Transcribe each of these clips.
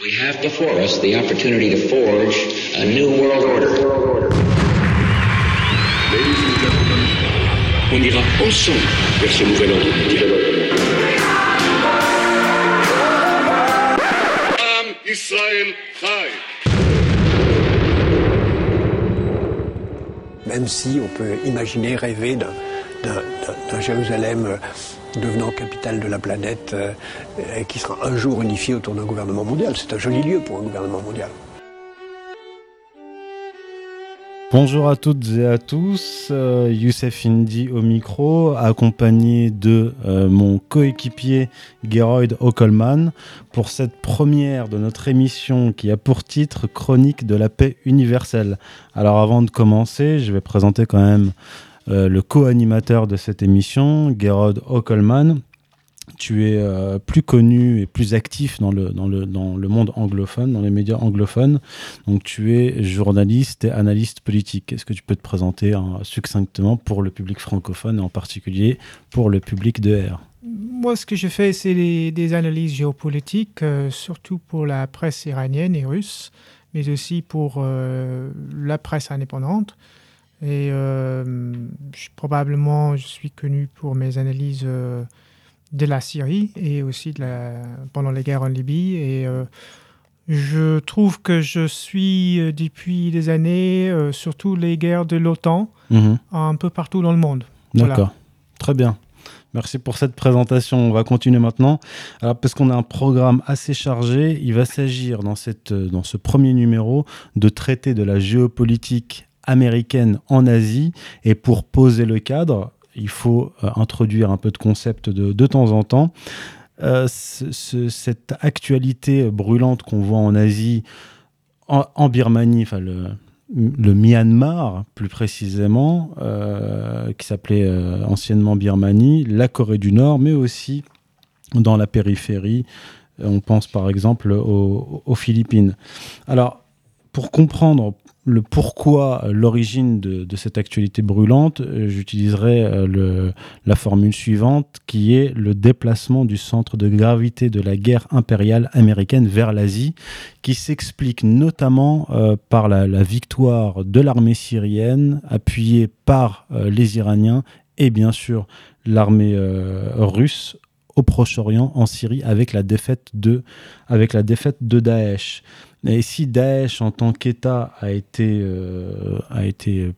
We have before us the opportunity to forge a new world order. Ladies and gentlemen, on ira ensemble vers ce nouvel ordre mondial. Am Israël Chai. Même si on peut imaginer, rêver d'un- d'un d'un- d'un Jérusalem euh, devenant capitale de la planète euh, et qui sera un jour unifié autour d'un gouvernement mondial. C'est un joli lieu pour un gouvernement mondial. Bonjour à toutes et à tous, euh, Youssef Indy au micro, accompagné de euh, mon coéquipier Geroyd Ockelman pour cette première de notre émission qui a pour titre Chronique de la paix universelle. Alors avant de commencer, je vais présenter quand même le co-animateur de cette émission, Geroyd Ockelman. Tu es euh, plus connu et plus actif dans le, dans, le, dans le monde anglophone, dans les médias anglophones. Donc tu es journaliste et analyste politique. Est-ce que tu peux te présenter hein, succinctement pour le public francophone et en particulier pour le public de R? Moi, ce que je fais, c'est des analyses géopolitiques, euh, surtout pour la presse iranienne et russe, mais aussi pour euh, la presse indépendante. Et euh, je- probablement, je suis connu pour mes analyses euh, de la Syrie et aussi de la, pendant les guerres en Libye. Et euh, je trouve que je suis euh, depuis des années, surtout les guerres de l'OTAN, Mhm. un peu partout dans le monde. Voilà. D'accord. Très bien. Merci pour cette présentation. On va continuer maintenant. Alors, parce qu'on a un programme assez chargé, il va s'agir dans, cette, dans ce premier numéro de traiter de la géopolitique américaine en Asie. Et pour poser le cadre, il faut euh, introduire un peu de concept de, de temps en temps. Euh, ce- ce- cette actualité brûlante qu'on voit en Asie, en, Birmanie, enfin le, le Myanmar plus précisément, euh, qui s'appelait anciennement Birmanie, la Corée du Nord, mais aussi dans la périphérie. On pense par exemple aux, aux Philippines. Alors, pour comprendre le pourquoi, euh, l'origine de, cette actualité brûlante, euh, j'utiliserai euh, la formule suivante qui est le déplacement du centre de gravité de la guerre impériale américaine vers l'Asie, qui s'explique notamment par la, victoire de l'armée syrienne appuyée par les Iraniens et bien sûr l'armée russe au Proche-Orient, en Syrie, avec la défaite de, avec la défaite de Daesh. Et si Daesh en tant qu'État a été, euh, a été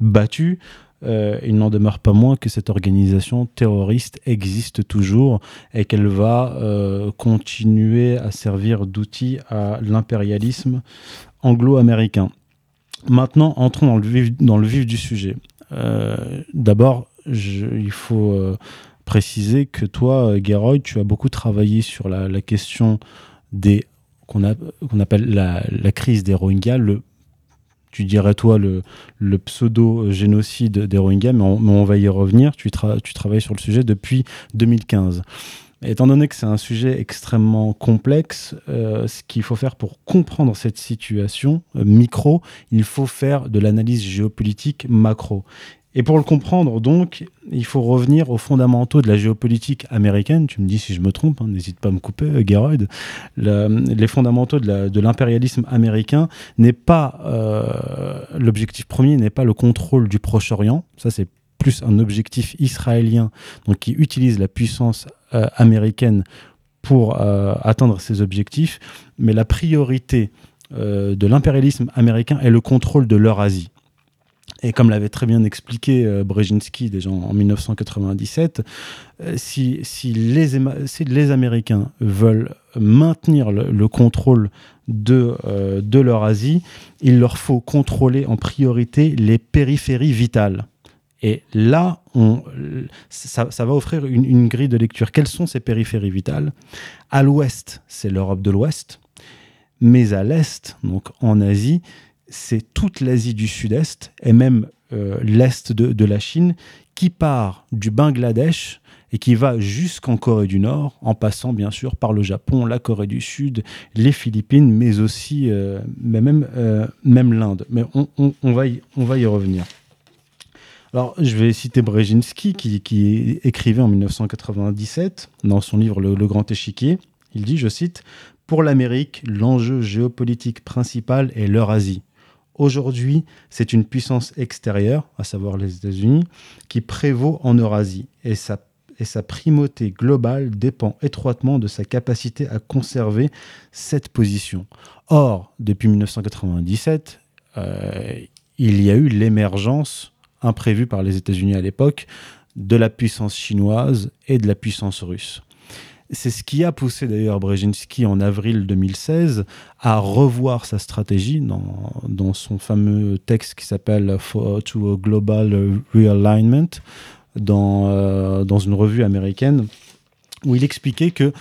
battu, euh, il n'en demeure pas moins que cette organisation terroriste existe toujours et qu'elle va euh, continuer à servir d'outil à l'impérialisme anglo-américain. Maintenant, entrons dans le vif, dans le vif du sujet. Euh, D'abord, il faut euh, préciser que toi, euh, Geroy, tu as beaucoup travaillé sur la question des qu'on appelle la, crise des Rohingyas, le, tu dirais toi le, pseudo-génocide des Rohingyas, mais on, va y revenir. Tu travailles sur le sujet depuis 2015. Étant donné que c'est un sujet extrêmement complexe, euh, ce qu'il faut faire pour comprendre cette situation euh, micro, il faut faire de l'analyse géopolitique macro. Et pour le comprendre, donc, il faut revenir aux fondamentaux de la géopolitique américaine. Tu me dis si je me trompe, hein, n'hésite pas à me couper, euh, Geroyd. Le- les fondamentaux de l'impérialisme américain n'est pas euh, l'objectif premier n'est pas le contrôle du Proche-Orient. Ça, c'est plus un objectif israélien, donc qui utilise la puissance euh, américaine pour atteindre ses objectifs. Mais la priorité de l'impérialisme américain est le contrôle de l'Eurasie. Et comme l'avait très bien expliqué euh, Brzezinski déjà en, en 1997, euh, si, les, Américains veulent maintenir le, le contrôle de, euh, de l'Eurasie, il leur faut contrôler en priorité les périphéries vitales. Et là, ça va offrir une, une grille de lecture. Quelles sont ces périphéries vitales? À l'ouest, c'est l'Europe de l'Ouest, mais à l'est, donc en Asie, c'est toute l'Asie du Sud-Est et même euh, l'Est de, la Chine qui part du Bangladesh et qui va jusqu'en Corée du Nord, en passant bien sûr par le Japon, la Corée du Sud, les Philippines, mais aussi euh, mais même, euh, même l'Inde. Mais on, va y, revenir. Alors, je vais citer Brzezinski, qui, qui écrivait en 1997, dans son livre Le, Le Grand Échiquier. Il dit, je cite, Pour l'Amérique, l'enjeu géopolitique principal est l'Eurasie. Aujourd'hui, c'est une puissance extérieure, à savoir les États-Unis, qui prévaut en Eurasie et sa, primauté globale dépend étroitement de sa capacité à conserver cette position. Or, depuis 1997, euh, il y a eu l'émergence imprévue par les États-Unis à l'époque de la puissance chinoise et de la puissance russe. C'est ce qui a poussé d'ailleurs Brzezinski en avril 2016 à revoir sa stratégie dans, dans son fameux texte qui s'appelle To a Global Realignment dans, euh, dans une revue américaine où il expliquait que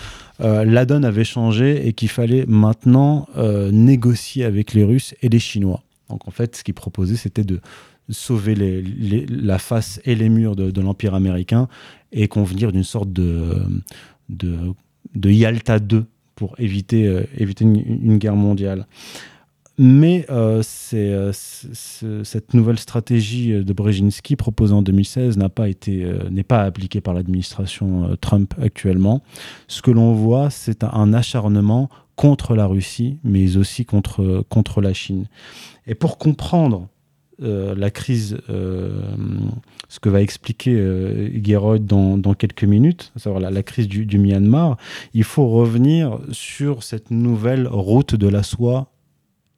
euh, la donne avait changé et qu'il fallait maintenant euh, négocier avec les Russes et les Chinois. Donc en fait, ce qu'il proposait, c'était de sauver la face et les murs de l'Empire américain et convenir d'une sorte de, de, de, Yalta 2 pour éviter, euh, éviter une, guerre mondiale. Mais euh, c'est, euh, cette nouvelle stratégie de Brzezinski proposée en 2016 n'a pas été, n'est pas appliquée par l'administration Trump actuellement. Ce que l'on voit, c'est un acharnement contre la Russie, mais aussi contre, contre la Chine. Et pour comprendre euh, la crise, euh, ce que va expliquer euh, dans, quelques minutes, à savoir la, crise du, Myanmar, il faut revenir sur cette nouvelle route de la soie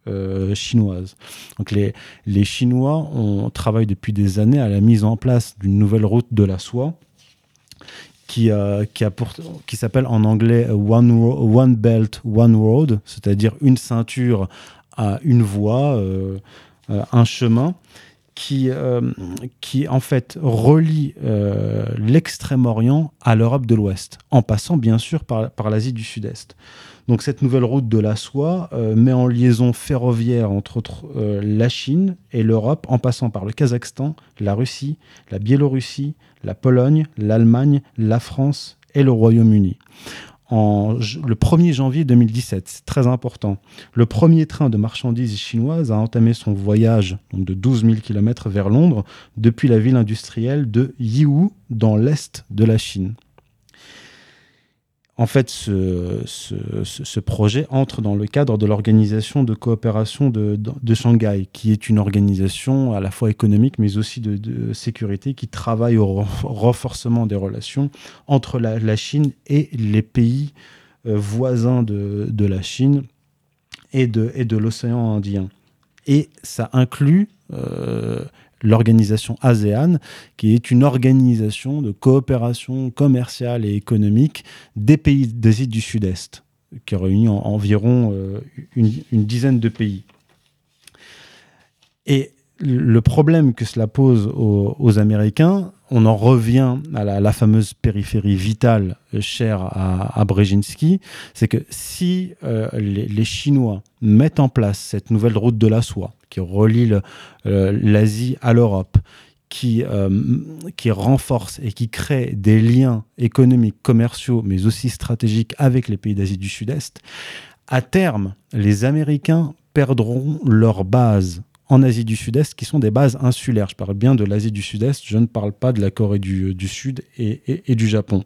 euh, chinoise. Donc les, les Chinois ont travaillé depuis des années à la mise en place d'une nouvelle route de la soie qui, qui, s'appelle en anglais One, One Belt, One Road, c'est-à-dire une ceinture à une voie. Un chemin qui, euh, qui en fait relie euh, l'extrême-orient à l'Europe de l'Ouest, en passant bien sûr par, l'Asie du Sud-Est. Donc cette nouvelle route de la soie euh, met en liaison ferroviaire entre euh, la Chine et l'Europe en passant par le Kazakhstan, la Russie, la Biélorussie, la Pologne, l'Allemagne, la France et le Royaume-Uni le 1er janvier 2017. C'est très important. Le premier train de marchandises chinoises a entamé son voyage de 12 000 km vers Londres depuis la ville industrielle de Yiwu dans l'est de la Chine. En fait, ce, projet entre dans le cadre de l'organisation de coopération de, Shanghai, qui est une organisation à la fois économique mais aussi de, sécurité qui travaille au renforcement des relations entre la, Chine et les pays euh, voisins de, la Chine et de, et de l'océan Indien. Et ça inclut euh, l'organisation ASEAN, qui est une organisation de coopération commerciale et économique des pays d'Asie du Sud-Est, qui réunit en, environ euh, une, dizaine de pays. Et le problème que cela pose aux, Américains, on en revient à la, fameuse périphérie vitale chère à, Brzezinski, c'est que si euh, les, Chinois mettent en place cette nouvelle route de la soie, qui relie l'Asie euh, à l'Europe, qui, euh, qui renforce et qui crée des liens économiques, commerciaux, mais aussi stratégiques avec les pays d'Asie du Sud-Est, à terme, les Américains perdront leur base en Asie du Sud-Est, qui sont des bases insulaires. Je parle bien de l'Asie du Sud-Est, je ne parle pas de la Corée du, Sud et, et, et, du Japon.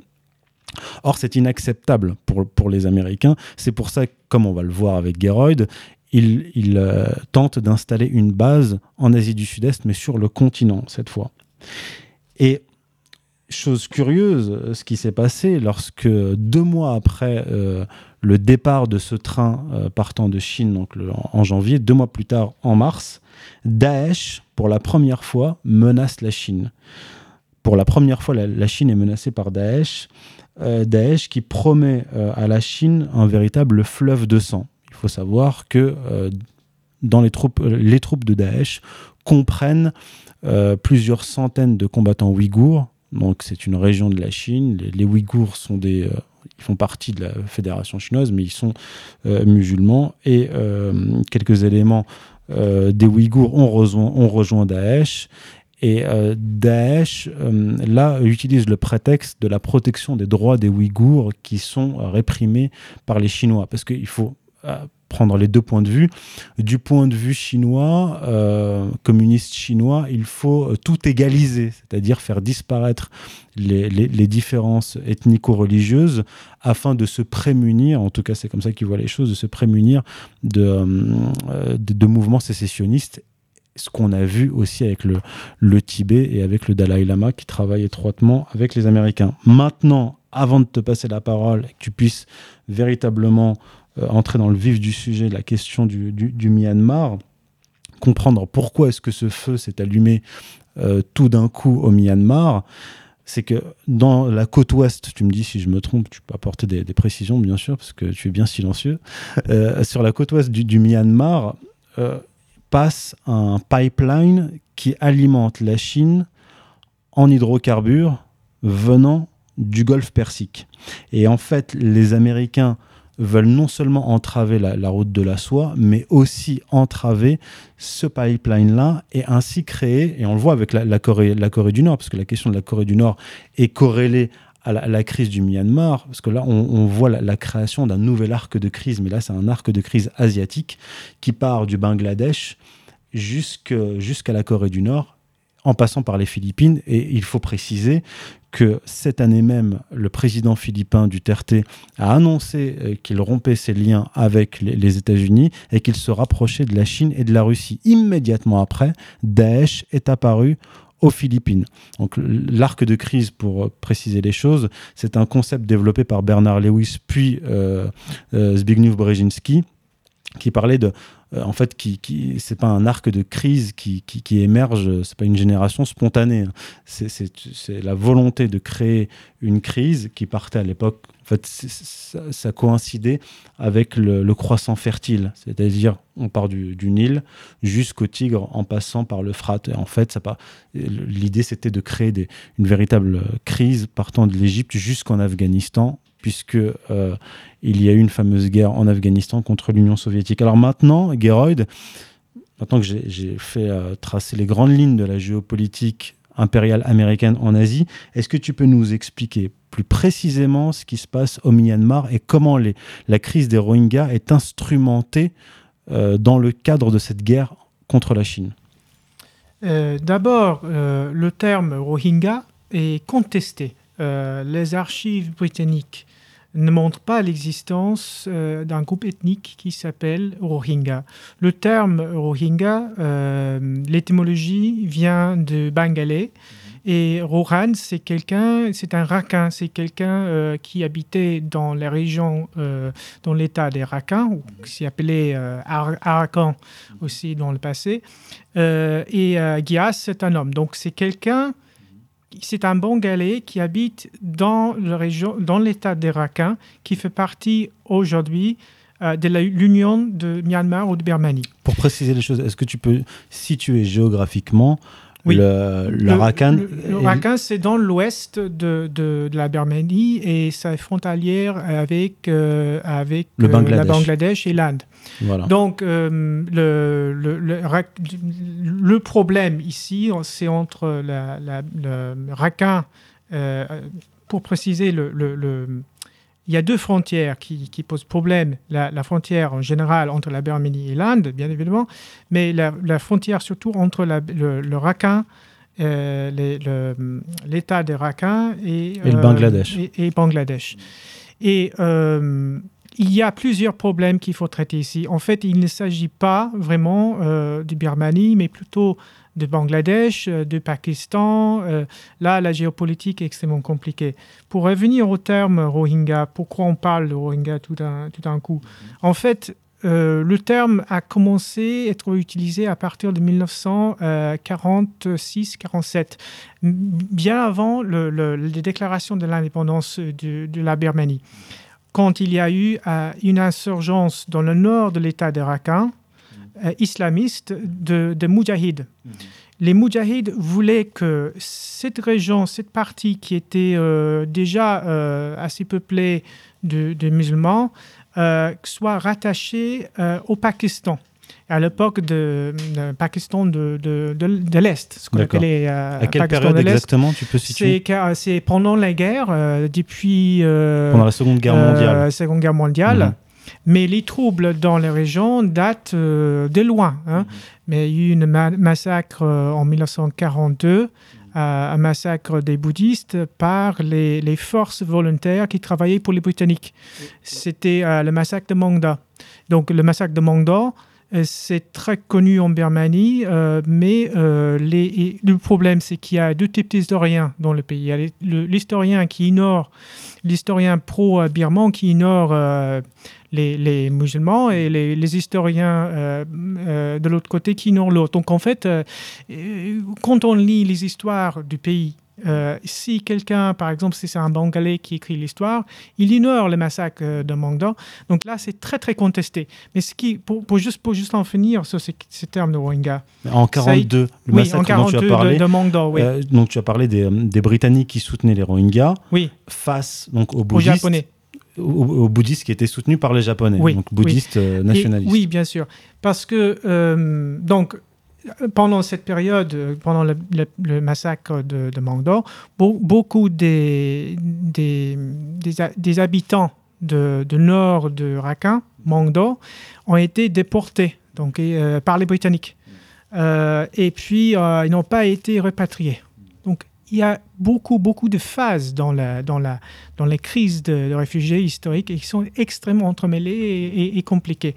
Or, c'est inacceptable pour, pour les Américains. C'est pour ça, comme on va le voir avec Geroyd, il, euh, tente d'installer une base en Asie du Sud-Est, mais sur le continent cette fois. Et chose curieuse, ce qui s'est passé lorsque deux mois après euh, le départ de ce train euh, partant de Chine, donc en janvier, deux mois plus tard, en mars, Daesh, pour la première fois, menace la Chine. Pour la première fois, la, Chine est menacée par Daesh. Euh, Daesh qui promet euh, à la Chine un véritable fleuve de sang. Faut savoir que euh, dans les troupes, les troupes de Daesh comprennent plusieurs centaines de combattants ouïghours. Donc c'est une région de la Chine. Les, Ouïghours sont des ils font partie de la fédération chinoise, mais ils sont euh, musulmans. Et euh, quelques éléments euh, des Ouïghours ont rejoint, ont rejoint Daesh. Et euh, Daesh, euh, là, utilise le prétexte de la protection des droits des Ouïghours qui sont réprimés par les Chinois. Parce qu'il faut prendre les deux points de vue. Du point de vue chinois, euh, communiste chinois, il faut tout égaliser, c'est-à-dire faire disparaître les, les, différences ethnico-religieuses afin de se prémunir, en tout cas c'est comme ça qu'ils voient les choses, de se prémunir de, euh, de, de mouvements sécessionnistes ce qu'on a vu aussi avec le, le Tibet et avec le Dalai Lama qui travaille étroitement avec les Américains. Maintenant, avant de te passer la parole, que tu puisses véritablement euh, entrer dans le vif du sujet, la question du, du, Myanmar, comprendre pourquoi est-ce que ce feu s'est allumé euh, tout d'un coup au Myanmar, c'est que dans la côte ouest, tu me dis si je me trompe, tu peux apporter des, précisions bien sûr, parce que tu es bien silencieux, euh, sur la côte ouest du, du Myanmar, passe un pipeline qui alimente la Chine en hydrocarbures venant du Golfe Persique. Et en fait, les Américains veulent non seulement entraver la, route de la soie, mais aussi entraver ce pipeline-là et ainsi créer, et on le voit avec la, Corée, la du Nord, parce que la question de la Corée du Nord est corrélée à la, crise du Myanmar, parce que là, on, voit la, création d'un nouvel arc de crise, mais là, c'est un arc de crise asiatique qui part du Bangladesh jusqu'à la Corée du Nord, en passant par les Philippines. Et il faut préciser que cette année même, le président philippin Duterte a annoncé euh, qu'il rompait ses liens avec les, États-Unis et qu'il se rapprochait de la Chine et de la Russie. Immédiatement après, Daesh est apparu aux Philippines. Donc l'arc de crise, pour préciser les choses, c'est un concept développé par Bernard Lewis puis euh, euh, Zbigniew Brzezinski qui parlait de euh, en fait, qui, qui c'est pas un arc de crise qui, qui, qui émerge, c'est pas une génération spontanée. Hein. C'est la volonté de créer une crise qui partait à l'époque. En fait, ça, coïncidait avec le, croissant fertile, c'est-à-dire on part du, Nil jusqu'au Tigre en passant par le Frat. Et en fait, l'idée c'était de créer une véritable crise partant de l'Égypte jusqu'en Afghanistan puisque euh, il y a eu une fameuse guerre en Afghanistan contre l'Union soviétique. Alors maintenant, Geroyd, maintenant que j'ai fait euh, tracer les grandes lignes de la géopolitique impériale américaine en Asie, est-ce que tu peux nous expliquer plus précisément ce qui se passe au Myanmar et comment la crise des Rohingyas est instrumentée euh, dans le cadre de cette guerre contre la Chine? D'abord, le terme Rohingya est contesté. les archives britanniques ne montre pas l'existence euh, d'un groupe ethnique qui s'appelle Rohingya. Le terme Rohingya, euh, l'étymologie vient de bengalais. Et Rohan, c'est quelqu'un, c'est un Rakhine, c'est quelqu'un euh, qui habitait dans la région, dans l'état des Rakhins, ou qui s'appelait Arakan aussi dans le passé. et Gyas, c'est un homme. Donc c'est quelqu'un c'est un Bengalais qui habite dans l'État des Rakhine, qui fait partie aujourd'hui euh, de l'Union de Myanmar ou de Birmanie. Pour préciser les choses, est-ce que tu peux situer géographiquement oui. Le, le, Rakhine. Le, Rakhine, c'est dans l'ouest de, de, la Birmanie et ça est frontalière avec, euh, avec le Bangladesh. la Bangladesh et l'Inde. Voilà. Donc, euh, le, le, problème ici, c'est entre la, le Rakhine, euh, pour préciser le, il y a deux frontières qui, posent problème. La, frontière en général entre la Birmanie et l'Inde, bien évidemment, mais la, frontière surtout entre le, le Rakhine, euh, l'État des Rakhine et, et, le Bangladesh. Euh, et, Bangladesh. Et euh, il y a plusieurs problèmes qu'il faut traiter ici. En fait, il ne s'agit pas vraiment de Birmanie, mais plutôt de Bangladesh, euh, de Pakistan. Euh, là, la géopolitique est extrêmement compliquée. Pour revenir au terme Rohingya, pourquoi on parle de Rohingya tout d'un tout coup? En fait, euh, le terme a commencé à être utilisé à partir de 1946-47, bien avant les déclarations de l'indépendance de, la Birmanie. Quand il y a eu une insurgence dans le nord de l'État de Rakhine, euh, islamistes de, de Moudjahides. Mhm. Les Moudjahides voulaient que cette région, cette partie qui était euh, déjà euh, assez peuplée de, musulmans, soit rattachée au Pakistan à l'époque de, Pakistan de, de, de, l'Est, ce qu'on appelait à quelle période exactement tu peux situer C'est pendant la guerre, depuis pendant la Seconde Guerre mondiale. Seconde Guerre mondiale. Mhm. Mais les troubles dans la région datent euh, de loin. hein. Mais il y a eu ma- massacre euh, en 1942, euh, un massacre des bouddhistes par les, les forces volontaires qui travaillaient pour les Britanniques. C'était le massacre de Mongda. Donc le massacre de Mongda, euh, c'est très connu en Birmanie, euh, mais euh, les- le problème, c'est qu'il y a deux types d'historiens dans le pays. Il y a les- l'historien qui ignore, l'historien pro-birman qui ignore euh, les, les musulmans et les, les historiens euh, euh, de l'autre côté qui ignorent l'autre. Donc en fait, euh, quand on lit les histoires du pays, si quelqu'un, par exemple, si c'est un Bengalais qui écrit l'histoire, il ignore le massacre de Mongda. Donc là, c'est très très contesté. Mais ce qui, pour, pour juste, pour juste en finir sur ces, ces termes de Rohingya, En 42, le oui, massacre en dont 42 tu as parlé. de, de Mongda, oui, donc tu as parlé des, des Britanniques qui soutenaient les Rohingyas oui, face donc aux aux Japonais. Aux, aux bouddhistes qui étaient soutenus par les Japonais, Oui, donc oui. bouddhistes euh, Et- nationalistes. oui, bien sûr. Parce que, euh, donc, euh, pendant cette période, euh, pendant le, le- le massacre de, de Mangdor, beaucoup des, des, des, ha- des habitants de, de nord de Rakhine, Mangdor, ont été déportés donc, et, euh, par les Britanniques. Euh, et puis, euh, ils n'ont pas été repatriés. Il y a beaucoup, beaucoup de phases dans, la, dans, la, dans les crises de, de réfugiés historiques et qui sont extrêmement entremêlées et, et- et compliquées.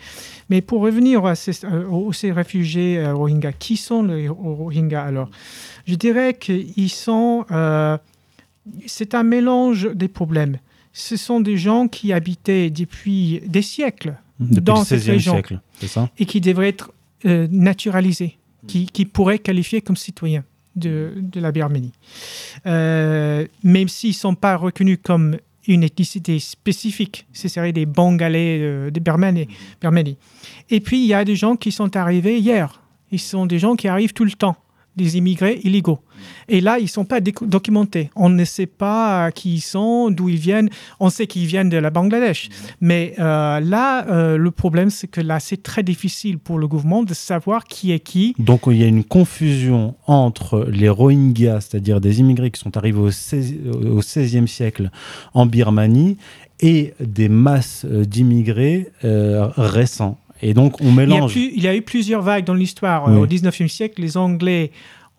Mais pour revenir à ces, euh, aux ces réfugiés euh, Rohingyas, qui sont les Rohingyas alors? Je dirais qu'ils sont. euh, c'est un mélange des problèmes. Ce sont des gens qui habitaient depuis des siècles Depuis dans cette 16e région siècle, ça? et qui devraient être euh, naturalisés, qui, qui pourraient qualifier comme citoyens de, de la Birmanie. Euh, même s'ils ne sont pas reconnus comme une ethnicité spécifique, ce seraient des Bengalais euh, de Birmanie, Birmanie. Et puis, il y a des gens qui sont arrivés hier. Ils sont des gens qui arrivent tout le temps, des immigrés illégaux. Et là, ils ne sont pas documentés. On ne sait pas qui ils sont, d'où ils viennent. On sait qu'ils viennent de la Bangladesh. Mais euh, là, euh, le problème, c'est que là, c'est très difficile pour le gouvernement de savoir qui est qui. Donc il y a une confusion entre les Rohingyas, c'est-à-dire des immigrés qui sont arrivés au 16 au XVIe siècle en Birmanie, et des masses euh, d'immigrés euh, récents. Et donc on Il y, a mélange. plus- il y a eu plusieurs vagues dans l'histoire. Euh, Oui. Au 19e siècle, les Anglais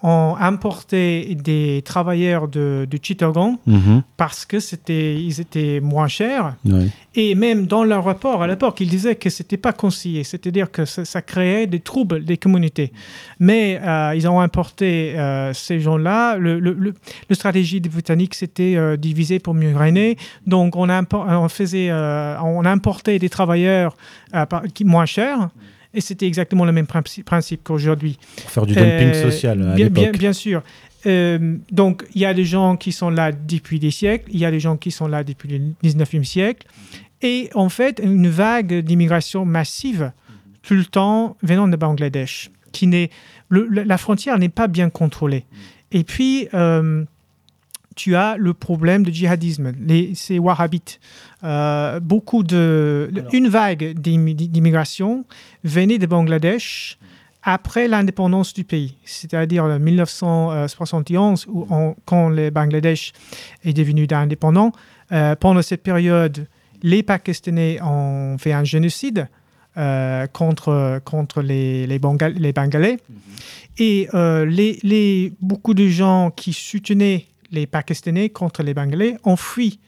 ont importé des travailleurs de, de Chittagong Mhm, parce que c'était, ils étaient moins chers. Et même dans leur rapport à l'époque, ils disaient que c'était pas conseillé, c'est-à-dire que ça, ça créait des troubles des communautés. Mais euh, ils ont importé euh, ces gens-là. Le, le, le- le stratégie des Britanniques, c'était euh, diviser pour mieux régner. Donc on, on faisait, euh, on importait des travailleurs qui, moins chers. Et c'était exactement le même principe, principe qu'aujourd'hui. Pour faire du dumping Euh, social à bien, bien, sûr. Euh, donc, il y a des gens qui sont là depuis des siècles, il y a des gens qui sont là depuis le 19e siècle, et en fait, une vague d'immigration massive, tout le temps venant de Bangladesh, qui n'est, la frontière n'est pas bien contrôlée. Et puis, euh, tu as le problème de djihadisme, les, ces wahhabites. Euh, beaucoup de, une vague d'immi- d'immigration venait de Bangladesh après l'indépendance du pays, c'est-à-dire en 1971, où on- quand le Bangladesh est devenu indépendant. Euh, pendant cette période, les Pakistanais ont fait un génocide euh, contre, contre les, les, Bangal- les Bengalais. Et euh, les, les- beaucoup de gens qui soutenaient les Pakistanais contre les Bengalais ont fui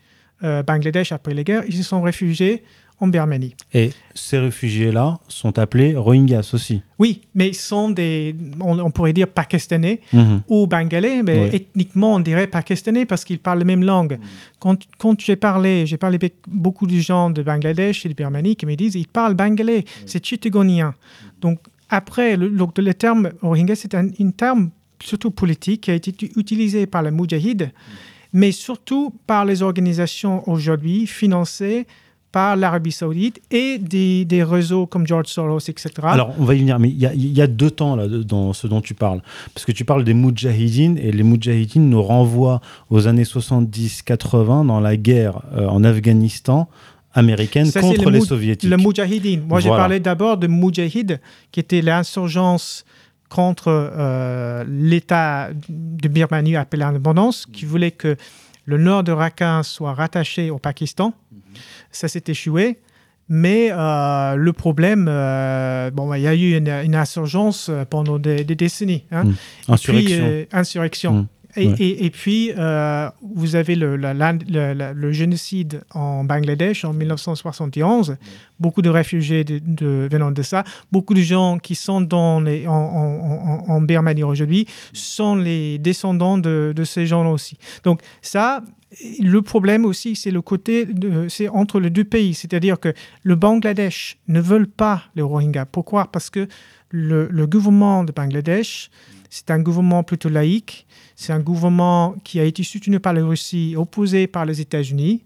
euh, Bangladesh après les guerres. Ils se sont réfugiés en Birmanie. Et ces réfugiés-là sont appelés Rohingyas aussi. Oui, mais ils sont des, on, on pourrait dire pakistanais Mhm. ou bengalais, mais ethniquement on dirait pakistanais parce qu'ils parlent la même langue. Quand, quand j'ai parlé, j'ai parlé avec beaucoup de gens de Bangladesh et de Birmanie qui me disent ils parlent bengalais, c'est chittagonien. Donc après, le, le, le terme Rohingya, c'est un, un terme surtout politique qui a été utilisé par les Moudjahid, mais surtout par les organisations aujourd'hui financées par l'Arabie Saoudite et des, des réseaux comme George Soros, etc. Alors, on va y venir, mais il y a, il y a deux temps là, dans ce dont tu parles. Parce que tu parles des Moudjahidines, et les Moudjahidines nous renvoient aux années 70-80 dans la guerre euh, en Afghanistan américaine Ça, contre le les soviétiques. Le Moudjahidine. Moi, j'ai parlé d'abord de Moudjahid, qui était l'insurgence contre euh, l'État de Birmanie après l'indépendance, qui voulait que le nord de Rakhine soit rattaché au Pakistan. Ça s'est échoué. Mais euh, le problème, euh, bon, il y a eu une, une insurgence pendant des, des décennies. hein. Mm. Et puis, Insurrection. euh, insurrection. Mm. Et, Ouais. et- et puis, euh, vous avez le, la- la- le- la- le génocide en Bangladesh en 1971. Beaucoup de réfugiés de, de- venant de ça. Beaucoup de gens qui sont dans les, en, en- en- en Birmanie aujourd'hui sont les descendants de, de ces gens-là aussi. Donc ça, le problème aussi, c'est le côté, c'est entre les deux pays. C'est-à-dire que le Bangladesh ne veut pas les Rohingyas. Pourquoi? Parce que le, le gouvernement de Bangladesh, c'est un gouvernement plutôt laïque. C'est un gouvernement qui a été soutenu par la Russie, opposé par les États-Unis.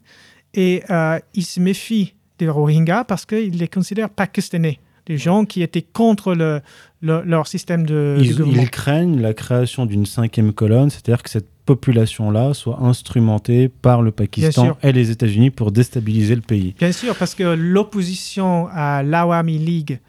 Et euh, il se méfie des Rohingyas parce qu'il les considère pakistanais. Des gens qui étaient contre le, le- leur système de, Ils, ils craignent la création d'une cinquième colonne, c'est-à-dire que cette population-là soit instrumentée par le Pakistan et les États-Unis pour déstabiliser le pays. Bien sûr, parce que l'opposition à l'Awami League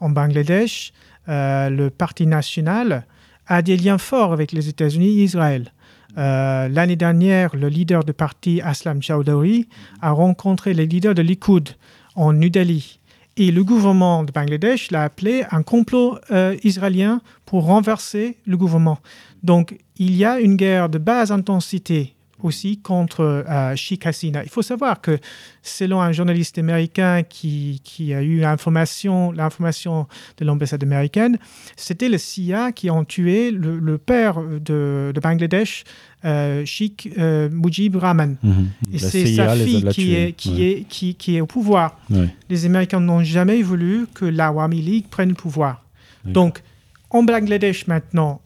en Bangladesh, euh, le Parti national, a des liens forts avec les États-Unis et Israël. Euh, L'année dernière, le leader du parti Aslam Chowdhury a rencontré les leaders de Likoud en New Delhi. Et le gouvernement de Bangladesh l'a appelé un complot euh, israélien pour renverser le gouvernement. Donc, il y a une guerre de basse intensité aussi contre euh, Sheikh Hasina. Il faut savoir que selon un journaliste américain qui, qui a eu l'information, de l'ambassade américaine, c'était le CIA qui ont tué le, le père de, de Bangladesh, euh, Sheikh euh, Mujib Rahman. Mhm. Et La c'est sa fille qui est, qui, Ouais. est, qui, qui est au pouvoir. Ouais. Les Américains n'ont jamais voulu que l'Awami League prenne le pouvoir. Donc, en Bangladesh maintenant,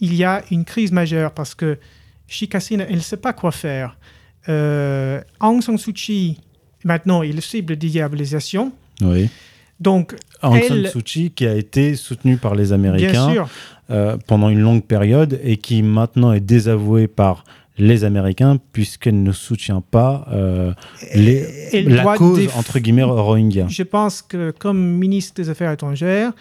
il y a une crise majeure parce que Sheikh Hasina, elle ne sait pas quoi faire. Euh, Aung San Suu Kyi, maintenant, il est cible de diabolisation. Oui. Donc, Aung San Elle- Suu Kyi qui a été soutenu par les Américains euh, pendant une longue période et qui maintenant est désavouée par les Américains puisqu'elle ne soutient pas euh, les- la cause déf- entre guillemets Rohingya. je pense que comme ministre des Affaires étrangères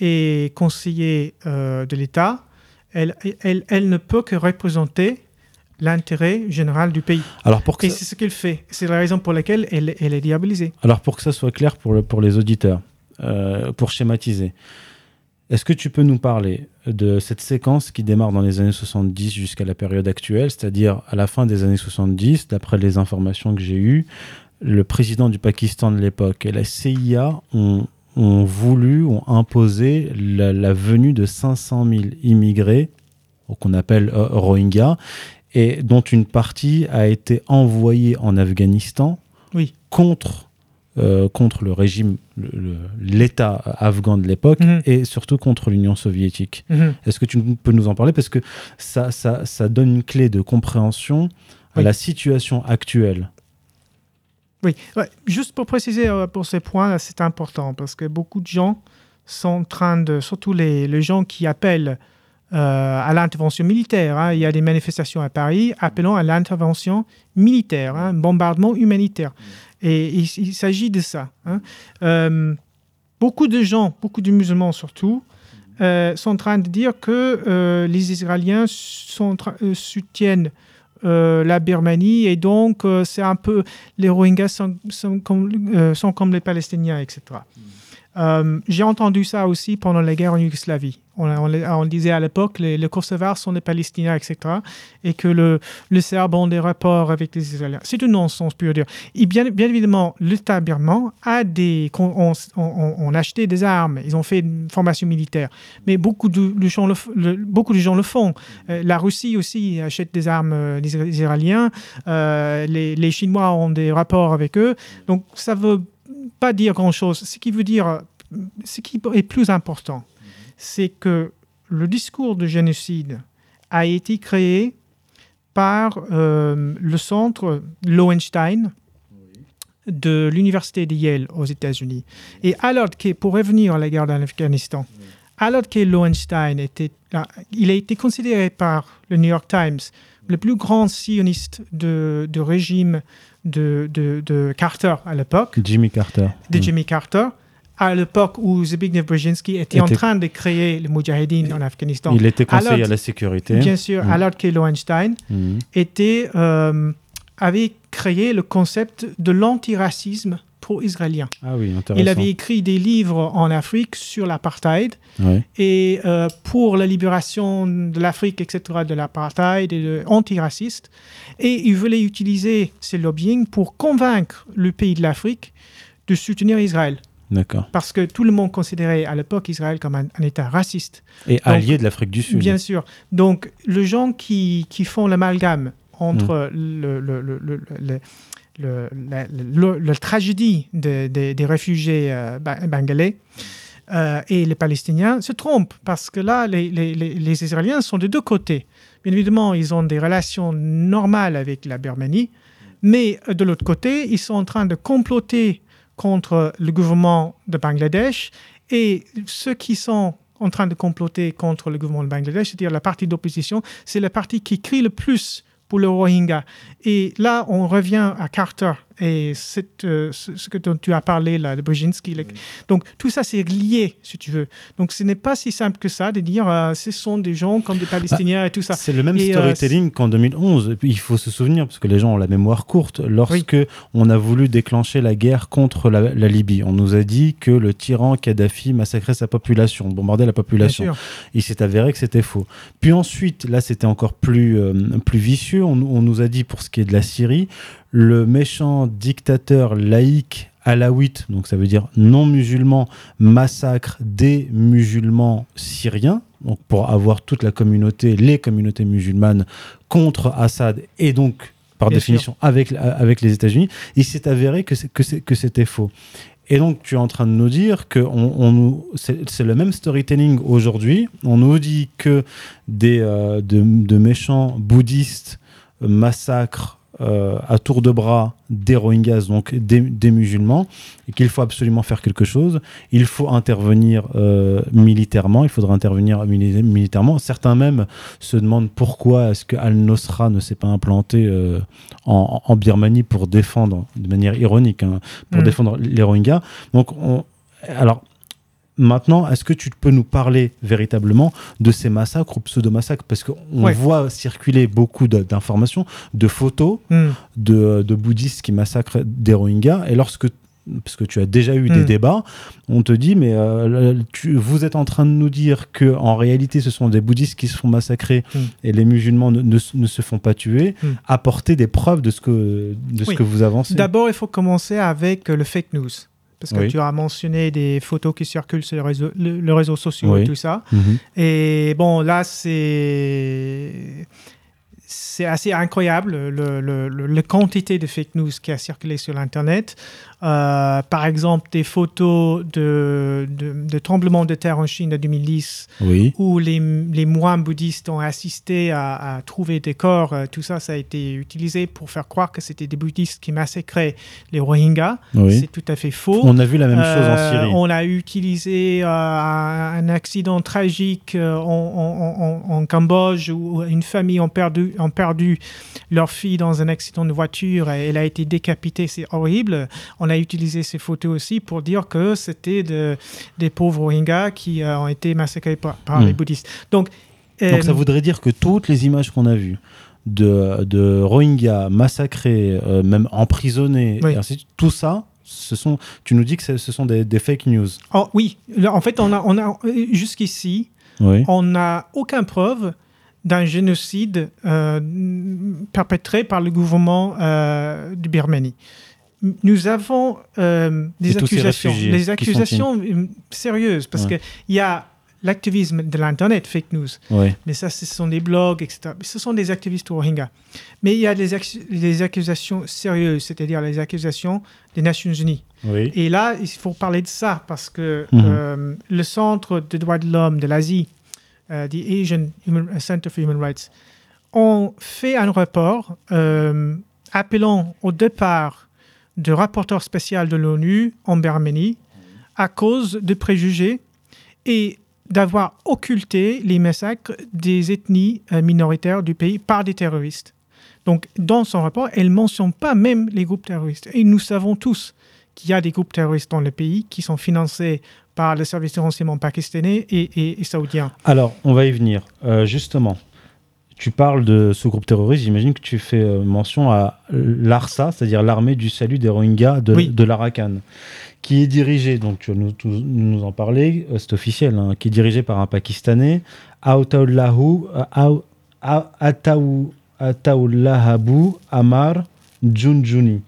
et conseiller euh, de l'État, elle, elle, elle ne peut que représenter l'intérêt général du pays. Alors pour que Et ça- c'est ce qu'elle fait. C'est la raison pour laquelle elle, elle est diabolisée. Alors pour que ça soit clair pour, le- pour les auditeurs, euh, pour schématiser, est-ce que tu peux nous parler de cette séquence qui démarre dans les années 70 jusqu'à la période actuelle, c'est-à-dire à la fin des années 70, d'après les informations que j'ai eues, le président du Pakistan de l'époque et la CIA ont, ont voulu, ont imposé la, la venue de 500 000 immigrés, qu'on appelle euh, Rohingyas, et dont une partie a été envoyée en Afghanistan Oui. contre, euh, contre le régime, l'État afghan de l'époque Mhm. et surtout contre l'Union soviétique. Mhm. Est-ce que tu peux nous en parler? Parce que ça, ça, ça donne une clé de compréhension à la situation actuelle. Oui, ouais, juste pour préciser euh, pour ces points, c'est important parce que beaucoup de gens sont en train de, surtout les, les gens qui appellent euh, à l'intervention militaire. hein. Il y a des manifestations à Paris appelant à l'intervention militaire, hein, bombardement humanitaire. Et il, il s'agit de ça. hein. Euh, beaucoup de gens, beaucoup de musulmans surtout, euh, sont en train de dire que les Israéliens sont, soutiennent euh, la Birmanie et donc euh, c'est un peu les Rohingyas sont, sont comme, euh, sont comme les Palestiniens, etc. Euh, J'ai entendu ça aussi pendant la guerre en Yougoslavie. On, disait à l'époque les, les Kosovars sont des Palestiniens, etc. Et que le, le Serbe ont des rapports avec les Israéliens. C'est un non-sens pur dire. Et bien, évidemment, l'État birman a des, on, on- acheté des armes. Ils ont fait une formation militaire. Mais beaucoup de, gens, le, beaucoup de gens le font. Euh, la Russie aussi achète des armes euh, des Israéliens. Euh, les, les Chinois ont des rapports avec eux. Donc ça veut pas dire grand-chose. Ce qui veut dire, ce qui est plus important, c'est que le discours de génocide a été créé par euh, le centre Lowenstein de l'université de Yale aux États-Unis. Et alors que, pour revenir à la guerre en Afghanistan, alors que Lowenstein était, ah, il a été considéré par le New York Times le plus grand sioniste de, de régime de, de- de Carter à l'époque, Jimmy Carter. de Mm. Jimmy Carter, à l'époque où Zbigniew Brzezinski était, en train de créer le Moudjahidine en Afghanistan. Il était conseiller Alors- à la sécurité. Bien sûr, Mm. alors que Lowenstein était, euh, avait créé le concept de l'antiracisme pro-israélien. Ah oui, intéressant. Il avait écrit des livres en Afrique sur l'apartheid Ouais. et euh, pour la libération de l'Afrique, etc., de l'apartheid et de antiraciste. Et il voulait utiliser ces lobbying pour convaincre le pays de l'Afrique de soutenir Israël. D'accord. Parce que tout le monde considérait à l'époque Israël comme un, un État raciste. Et allié de l'Afrique du Sud. Bien sûr. Donc, les gens qui, qui font l'amalgame entre le, le, le, le- le- le- la, le- la tragédie de- de- des réfugiés euh, bengalais euh, et les Palestiniens se trompent parce que là, les, les- les- Israéliens sont de deux côtés. Bien évidemment, ils ont des relations normales avec la Birmanie, mais euh, de l'autre côté, ils sont en train de comploter contre le gouvernement de Bangladesh et ceux qui sont en train de comploter contre le gouvernement de Bangladesh, c'est-à-dire la partie d'opposition, c'est la partie qui crie le plus pour le Rohingya. Et là, on revient à Carter et cette, euh, ce, ce que dont tu as parlé là, de Brzezinski. le- Donc tout ça, c'est lié, si tu veux. Donc ce n'est pas si simple que ça de dire euh, ce sont des gens comme des Palestiniens et tout ça. C'est le même Et, euh, storytelling qu'en 2011. Et puis, il faut se souvenir, parce que les gens ont la mémoire courte, lorsque on a voulu déclencher la guerre contre la, la Libye. On nous a dit que le tyran Kadhafi massacrait sa population, bombardait la population. Il s'est avéré que c'était faux. Puis ensuite, là, c'était encore plus, euh, plus vicieux. On, on nous a dit, pour ce qui est de la Syrie, le méchant dictateur laïque alawite, donc ça veut dire non musulman, massacre des musulmans syriens, donc pour avoir toute la communauté, les communautés musulmanes contre Assad et donc par Bien définition avec, avec les États-Unis. Il s'est avéré que, que, c'était faux. Et donc, tu es en train de nous dire que on, c'est, le même storytelling aujourd'hui. On nous dit que des euh, de, de méchants bouddhistes euh, massacrent euh, à tour de bras des Rohingyas, donc des, des musulmans, et qu'il faut absolument faire quelque chose. Il faut intervenir euh, militairement. Il faudra intervenir mili- militairement. Certains même se demandent pourquoi est-ce que Al-Nosra ne s'est pas implanté euh, en, en Birmanie pour défendre, de manière ironique, hein, pour Mm. défendre les Rohingyas. Donc, on, alors, maintenant, est-ce que tu peux nous parler véritablement de ces massacres ou pseudo-massacres? Parce qu'on Ouais. voit circuler beaucoup d'informations, de photos Hmm. de, de bouddhistes qui massacrent des Rohingyas. Et lorsque parce que tu as déjà eu des Mm. débats, on te dit mais euh, tu- vous êtes en train de nous dire que en réalité ce sont des bouddhistes qui se font massacrer Mm. et les musulmans ne, ne ne se font pas tuer. Mm. Apporter des preuves de ce que de ce que vous avancez. D'abord, il faut commencer avec le fake news. Parce que Oui. tu as mentionné des photos qui circulent sur les réseaux, le- les réseaux sociaux Oui. et tout ça. Mhm. Et bon, là, c'est c'est assez incroyable le, le- le- la quantité de fake news qui a circulé sur l'internet. Euh, par exemple, des photos de, de, de tremblements de terre en Chine en 2010 Oui. où les, les moines bouddhistes ont assisté à, à trouver des corps. euh, Tout ça, ça a été utilisé pour faire croire que c'était des bouddhistes qui massacraient les Rohingyas. Oui. C'est tout à fait faux. On a vu la même chose en Euh, Syrie. On a utilisé un accident tragique en, en- en- en Cambodge où une famille a perdu, ont perdu leur fille dans un accident de voiture et elle a été décapitée. C'est horrible. On a utilisé ces photos aussi pour dire que c'était de- des pauvres Rohingyas qui euh, ont été massacrés par, par Mm. les bouddhistes. Donc, Donc ça euh, voudrait dire que toutes les images qu'on a vues de, de Rohingyas massacrés, euh, même emprisonnés, Oui. et ainsi de suite, tout ça, ce sont, tu nous dis que ce sont des, des fake news. oh, oui, en fait, on a, on a euh, jusqu'ici, Oui. on n'a aucune preuve d'un génocide euh, perpétré par le gouvernement euh, de Birmanie. Nous avons euh, des accusations, des accusations euh, sérieuses, parce Ouais. qu'il y a l'activisme de l'Internet, fake news, Oui. mais ça, ce sont des blogs, etc. Ce sont des activistes Rohingyas. Mais il y a des, accu- des accusations sérieuses, c'est-à-dire les accusations des Nations Unies. Oui. Et là, il faut parler de ça parce que Mhm. euh, le Centre des droits de l'homme de l'Asie, euh, the Asian Human- Center for Human Rights, ont fait un rapport euh, appelant au départ de rapporteur spécial de l'ONU en Birmanie à cause de préjugés et d'avoir occulté les massacres des ethnies euh, minoritaires du pays par des terroristes. Donc, dans son rapport, elle ne mentionne pas même les groupes terroristes. Et nous savons tous qu'il y a des groupes terroristes dans le pays qui sont financés par le service de renseignement pakistanais et, et, saoudien. Alors, on va y venir. Euh, justement, tu parles de ce groupe terroriste, j'imagine que tu fais euh, mention à l'ARSA, c'est-à-dire l'armée du salut des Rohingyas de, Oui. de l'Arakan, qui est dirigée, donc tu vas nous, en parler, euh, c'est officiel, hein, qui est dirigée par un Pakistanais, Aotaullahu, euh, Ao- A- Ataou- Ataoulahabou Amar Junjuni,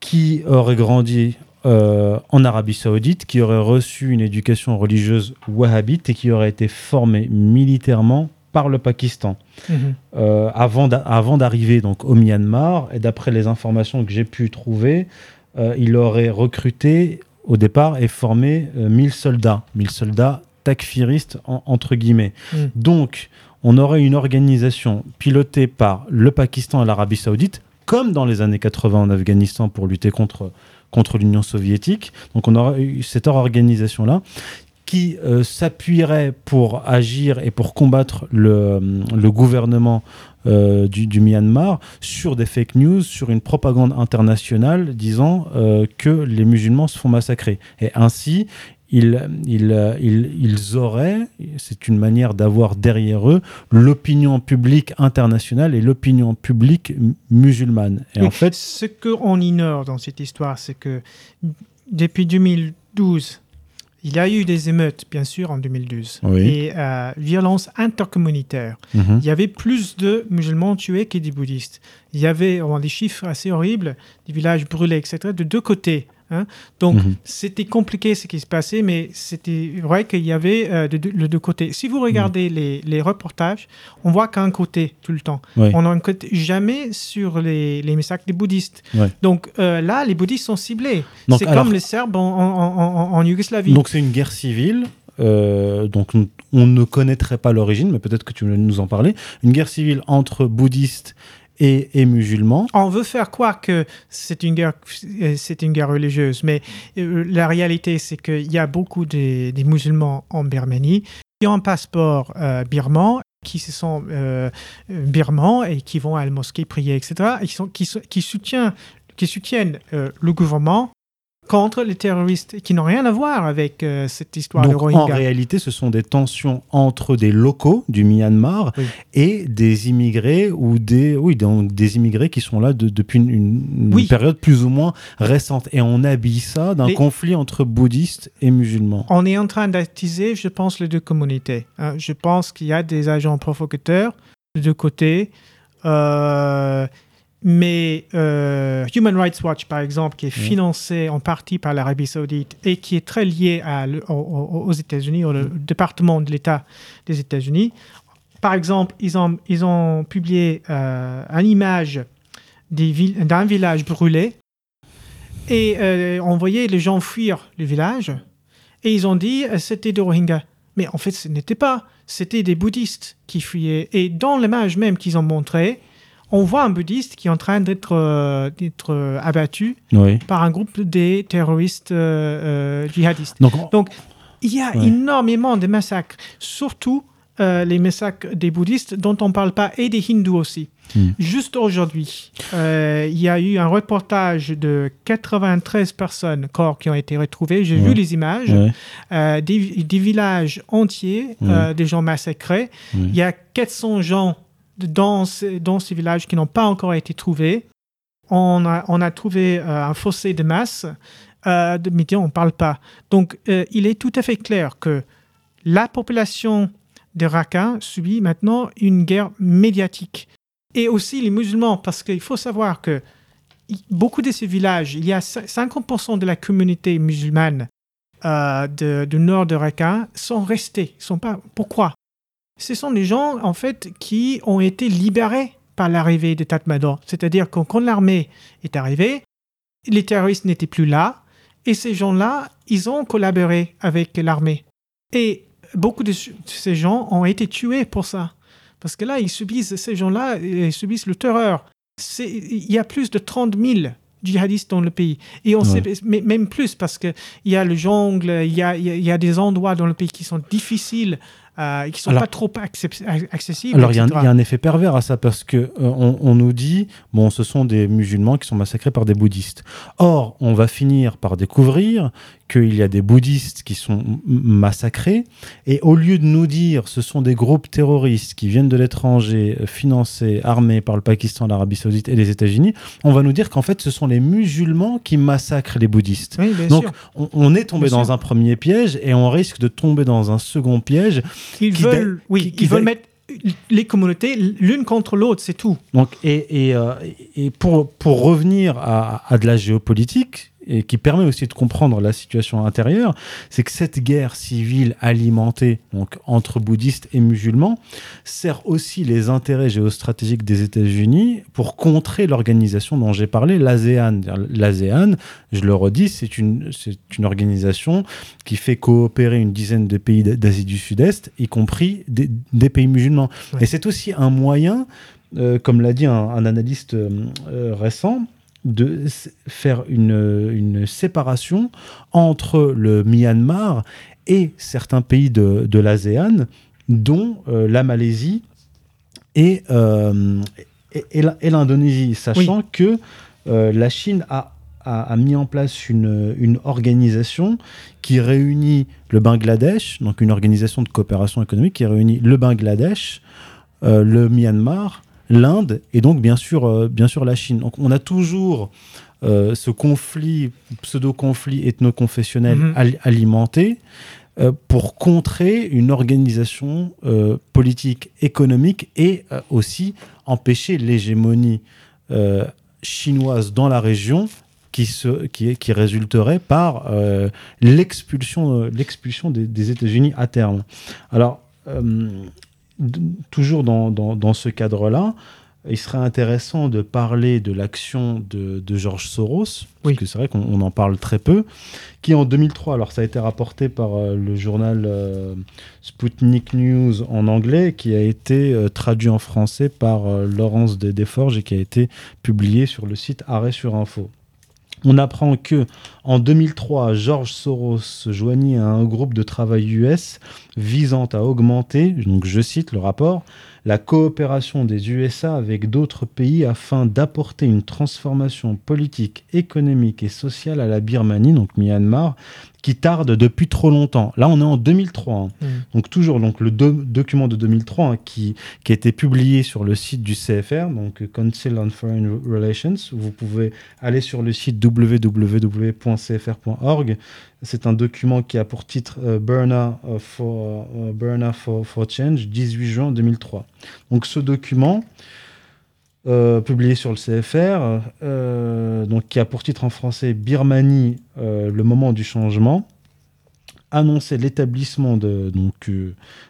qui aurait grandi euh, en Arabie Saoudite, qui aurait reçu une éducation religieuse wahhabite et qui aurait été formé militairement par le Pakistan Mhm. euh, avant d'a- avant d'arriver donc au Myanmar. Et d'après les informations que j'ai pu trouver, euh, il aurait recruté au départ et formé euh, 1000 soldats, 1000 soldats takfiristes en- entre guillemets. Mm. Donc, on aurait une organisation pilotée par le Pakistan et l'Arabie Saoudite, comme dans les années 80 en Afghanistan pour lutter contre contre l'Union soviétique. Donc, on aurait eu cette organisation là qui euh, s'appuierait pour agir et pour combattre le, le gouvernement euh, du, du Myanmar sur des fake news, sur une propagande internationale disant euh, que les musulmans se font massacrer. Et ainsi, ils, ils, euh, ils, ils auraient, c'est une manière d'avoir derrière eux, l'opinion publique internationale et l'opinion publique musulmane. Et en fait, ce qu'on ignore dans cette histoire, c'est que depuis 2012, il y a eu des émeutes, bien sûr, en 2012, Oui. et euh, violence intercommunautaire. Mhm. Il y avait plus de musulmans tués que des bouddhistes. Il y avait on a des chiffres assez horribles, des villages brûlés, etc., de deux côtés. Hein. Donc, Mhm. c'était compliqué ce qui se passait, mais c'était vrai qu'il y avait euh, de, deux côtés. Si vous regardez les, les reportages, on voit qu'un côté tout le temps. Oui. On côté jamais sur les, les massacres des bouddhistes. Donc euh, là, les bouddhistes sont ciblés. C'est alors- comme les Serbes en, en- en- en Yougoslavie. Donc c'est une guerre civile. euh, donc on- on ne connaîtrait pas l'origine, mais peut-être que tu veux nous en parler. Une guerre civile entre bouddhistes et, musulmans. on veut faire croire que c'est une guerre, c'est une guerre religieuse, mais euh, la réalité, c'est qu'il y a beaucoup de- musulmans en Birmanie qui ont un passeport euh, birman, qui se sont euh, birmans et qui vont à la mosquée prier, etc., et qui, sont, qui, qui qui soutiennent euh, le gouvernement contre les terroristes, qui n'ont rien à voir avec euh, cette histoire de Donc en réalité, ce sont des tensions entre des locaux du Myanmar Oui. et des immigrés ou des oui donc des immigrés qui sont là de- depuis une, une Oui. période plus ou moins récente. Et on habille ça d'un Les- conflit entre bouddhistes et musulmans. On est en train d'attiser, je pense, les deux communautés. hein. Je pense qu'il y a des agents provocateurs de deux côtés. Euh, mais euh, Human Rights Watch, par exemple, qui est Mhm. financé en partie par l'Arabie Saoudite et qui est très lié à le- au- au- aux États-Unis, au département de l'État des États-Unis, par exemple, ils ont, ils ont publié euh, une image d'un village brûlé et euh, on voyait les gens fuir le village et ils ont dit euh, c'était des Rohingyas. Mais en fait, ce n'était pas. C'était des bouddhistes qui fuyaient. Et dans l'image même qu'ils ont montrée, on voit un bouddhiste qui est en train d'être euh, d'être, euh, abattu Oui. par un groupe des terroristes euh, euh, djihadistes. Donc, il y a Ouais. énormément de massacres, surtout euh, les massacres des bouddhistes dont on ne parle pas, et des hindous aussi. Hmm. Juste aujourd'hui, euh, il y a eu un reportage de 93 personnes, corps qui ont été retrouvés. J'ai Ouais. vu les images, ouais. euh, des, des villages entiers, Ouais. des gens massacrés. Il y a 400 gens dans, ces- villages qui n'ont pas encore été trouvés. On a, trouvé euh, un fossé de masse, euh, de, on ne parle pas. Donc, euh, il est tout à fait clair que la population de Raqqa subit maintenant une guerre médiatique. Et aussi les musulmans, parce qu'il faut savoir que beaucoup de ces villages, il y a cin- 50% de la communauté musulmane euh, du nord de Raqqa sont restés. Sont pas, pourquoi? Ce sont des gens, en fait, qui ont été libérés par l'arrivée de Tatmadaw. C'est-à-dire que quand l'armée est arrivée, les terroristes n'étaient plus là, et ces gens-là, ils ont collaboré avec l'armée. Et beaucoup de ce- de ces gens ont été tués pour ça. Parce que là, ils subissent, ces gens-là, ils subissent le terreur. Il y a plus de 30 000 djihadistes dans le pays. Et on Ouais. sait même plus parce qu'il y a le jungle, il y a, il y a- il y a des endroits dans le pays qui sont difficiles euh, qui sont Alors- pas trop accessibles. Alors il y, a un- etc. il y a un effet pervers à ça parce que euh, on, on nous dit bon ce sont des musulmans qui sont massacrés par des bouddhistes. Or on va finir par découvrir qu'il y a des bouddhistes qui sont massacrés et au lieu de nous dire ce sont des groupes terroristes qui viennent de l'étranger euh, financés armés par le Pakistan, l'Arabie Saoudite et les États-Unis, on va nous dire qu'en fait ce sont les musulmans qui massacrent les bouddhistes. Oui, Donc on, on est tombé Bien dans sûr. un premier piège et on risque de tomber dans un second piège Ils qui veulent, oui, qui- qui ils veulent mettre les communautés l'une contre l'autre, c'est tout. Donc, et, et, euh, et pour, pour revenir à, à de la géopolitique, et qui permet aussi de comprendre la situation intérieure, c'est que cette guerre civile alimentée donc, entre bouddhistes et musulmans sert aussi les intérêts géostratégiques des États-Unis pour contrer l'organisation dont j'ai parlé, l'ASEAN. L'ASEAN, je le redis, c'est une, c'est une organisation qui fait coopérer une dizaine de pays d'Asie du Sud-Est, y compris des, des pays musulmans. Ouais. Et c'est aussi un moyen, euh, comme l'a dit un, un analyste euh, euh, récent, de faire une, une séparation entre le Myanmar et certains pays de, de l'ASEAN, dont euh, la Malaisie et, euh, et, l'Indonésie, sachant que euh, la Chine a, a- a mis en place une, une organisation qui réunit le Bangladesh, donc une organisation de coopération économique qui réunit le Bangladesh, le Myanmar, l'Inde et donc bien sûr, euh, bien sûr la Chine. Donc on a toujours euh, ce conflit, pseudo-conflit ethno-confessionnel Mhm. al- alimenté euh, pour contrer une organisation politique, économique et aussi empêcher l'hégémonie chinoise dans la région qui, se, qui, qui résulterait par l'expulsion des, des États-Unis à terme. Alors, toujours dans, dans, dans ce cadre-là, il serait intéressant de parler de l'action de, de George Soros, parce Oui. que c'est vrai qu'on on en parle très peu, qui en 2003, alors ça a été rapporté par euh, le journal euh, Sputnik News en anglais, qui a été euh, traduit en français par euh, Laurence Des- Desforges et qui a été publié sur le site Arrêt sur Info. On apprend que en 2003, George Soros se joignit à un groupe de travail US visant à augmenter, donc je cite le rapport, la coopération des USA avec d'autres pays afin d'apporter une transformation politique, économique et sociale à la Birmanie, donc Myanmar, qui tarde depuis trop longtemps. Là, on est en 2003. hein. Mm. Donc toujours donc le do- document de 2003 hein, qui, qui a été publié sur le site du CFR, donc Council on Foreign Relations. Vous pouvez aller sur le site www.cfr.org. C'est un document qui a pour titre euh, Burma, euh, for, euh, for, for Change, 18 juin 2003. Donc ce document, euh, publié sur le CFR, donc qui a pour titre en français Birmanie, le moment du changement, annonçait l'établissement euh,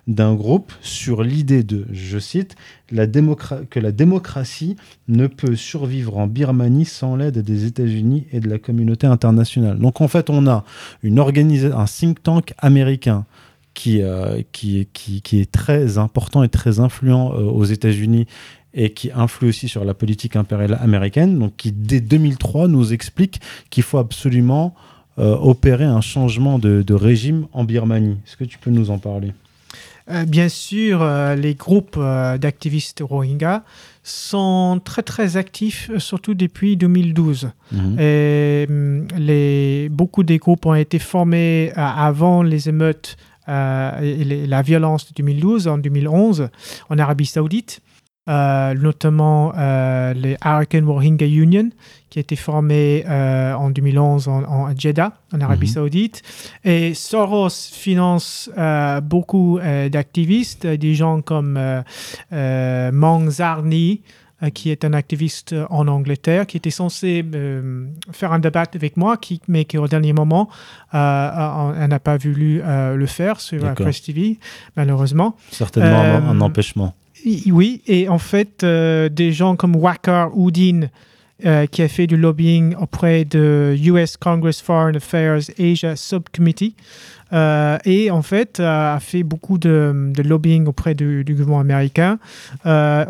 d'un groupe sur l'idée de, je cite, que la démocratie ne peut survivre en Birmanie sans l'aide des États-Unis et de la communauté internationale. Donc en fait, on a une un think tank américain qui, euh, qui est très important et très influent euh, aux États-Unis et qui influe aussi sur la politique impériale américaine, donc qui dès 2003 nous explique qu'il faut absolument euh, opérer un changement de, de régime en Birmanie. Est-ce que tu peux nous en parler? Euh, bien sûr, euh, les groupes d'activistes Rohingyas sont très très actifs, surtout depuis 2012. Mhm. Et, les, beaucoup des groupes ont été formés avant les émeutes et les- la violence de 2012, en 2011, en Arabie Saoudite, euh, notamment euh, les Arakan Rohingya Union, qui a été formé euh, en 2011 en, en Jeddah, en Arabie Mhm. Saoudite. Et Soros finance euh, beaucoup euh, d'activistes, des gens comme Mang Zarni, qui est un activiste en Angleterre, qui était censé euh, faire un débat avec moi, qui, mais qui au dernier moment, euh, n'a pas voulu euh, le faire sur. Press TV, malheureusement. Certainement un- empêchement. Oui, et en fait, des gens comme Wakar Udin, euh, qui a fait du lobbying auprès de US Congress Foreign Affairs Asia Subcommittee, euh, et en fait euh, a fait beaucoup de, lobbying auprès du, gouvernement américain.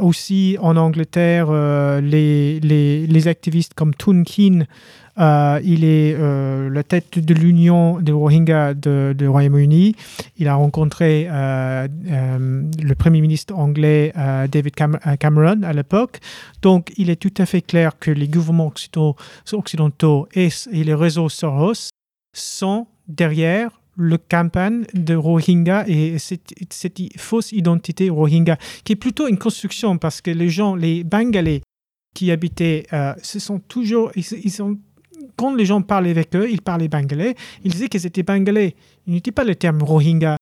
Aussi en Angleterre, les, les, activistes comme Toon Keen Euh, il est euh, la tête de l'Union des Rohingyas de, Royaume-Uni. Il a rencontré euh, euh, le Premier ministre anglais David Cam- Cameron à l'époque. Donc, il est tout à fait clair que les gouvernements occidentaux, et, les réseaux Soros sont derrière le campagne de Rohingya et cette, fausse identité Rohingya, qui est plutôt une construction parce que les gens, les Bengalais qui habitaient, euh, ce sont toujours, ils, sont, quand les gens parlaient avec eux, ils parlaient bengalais, ils disaient qu'ils étaient bengalais. Ils n'étaient pas le terme Rohingya.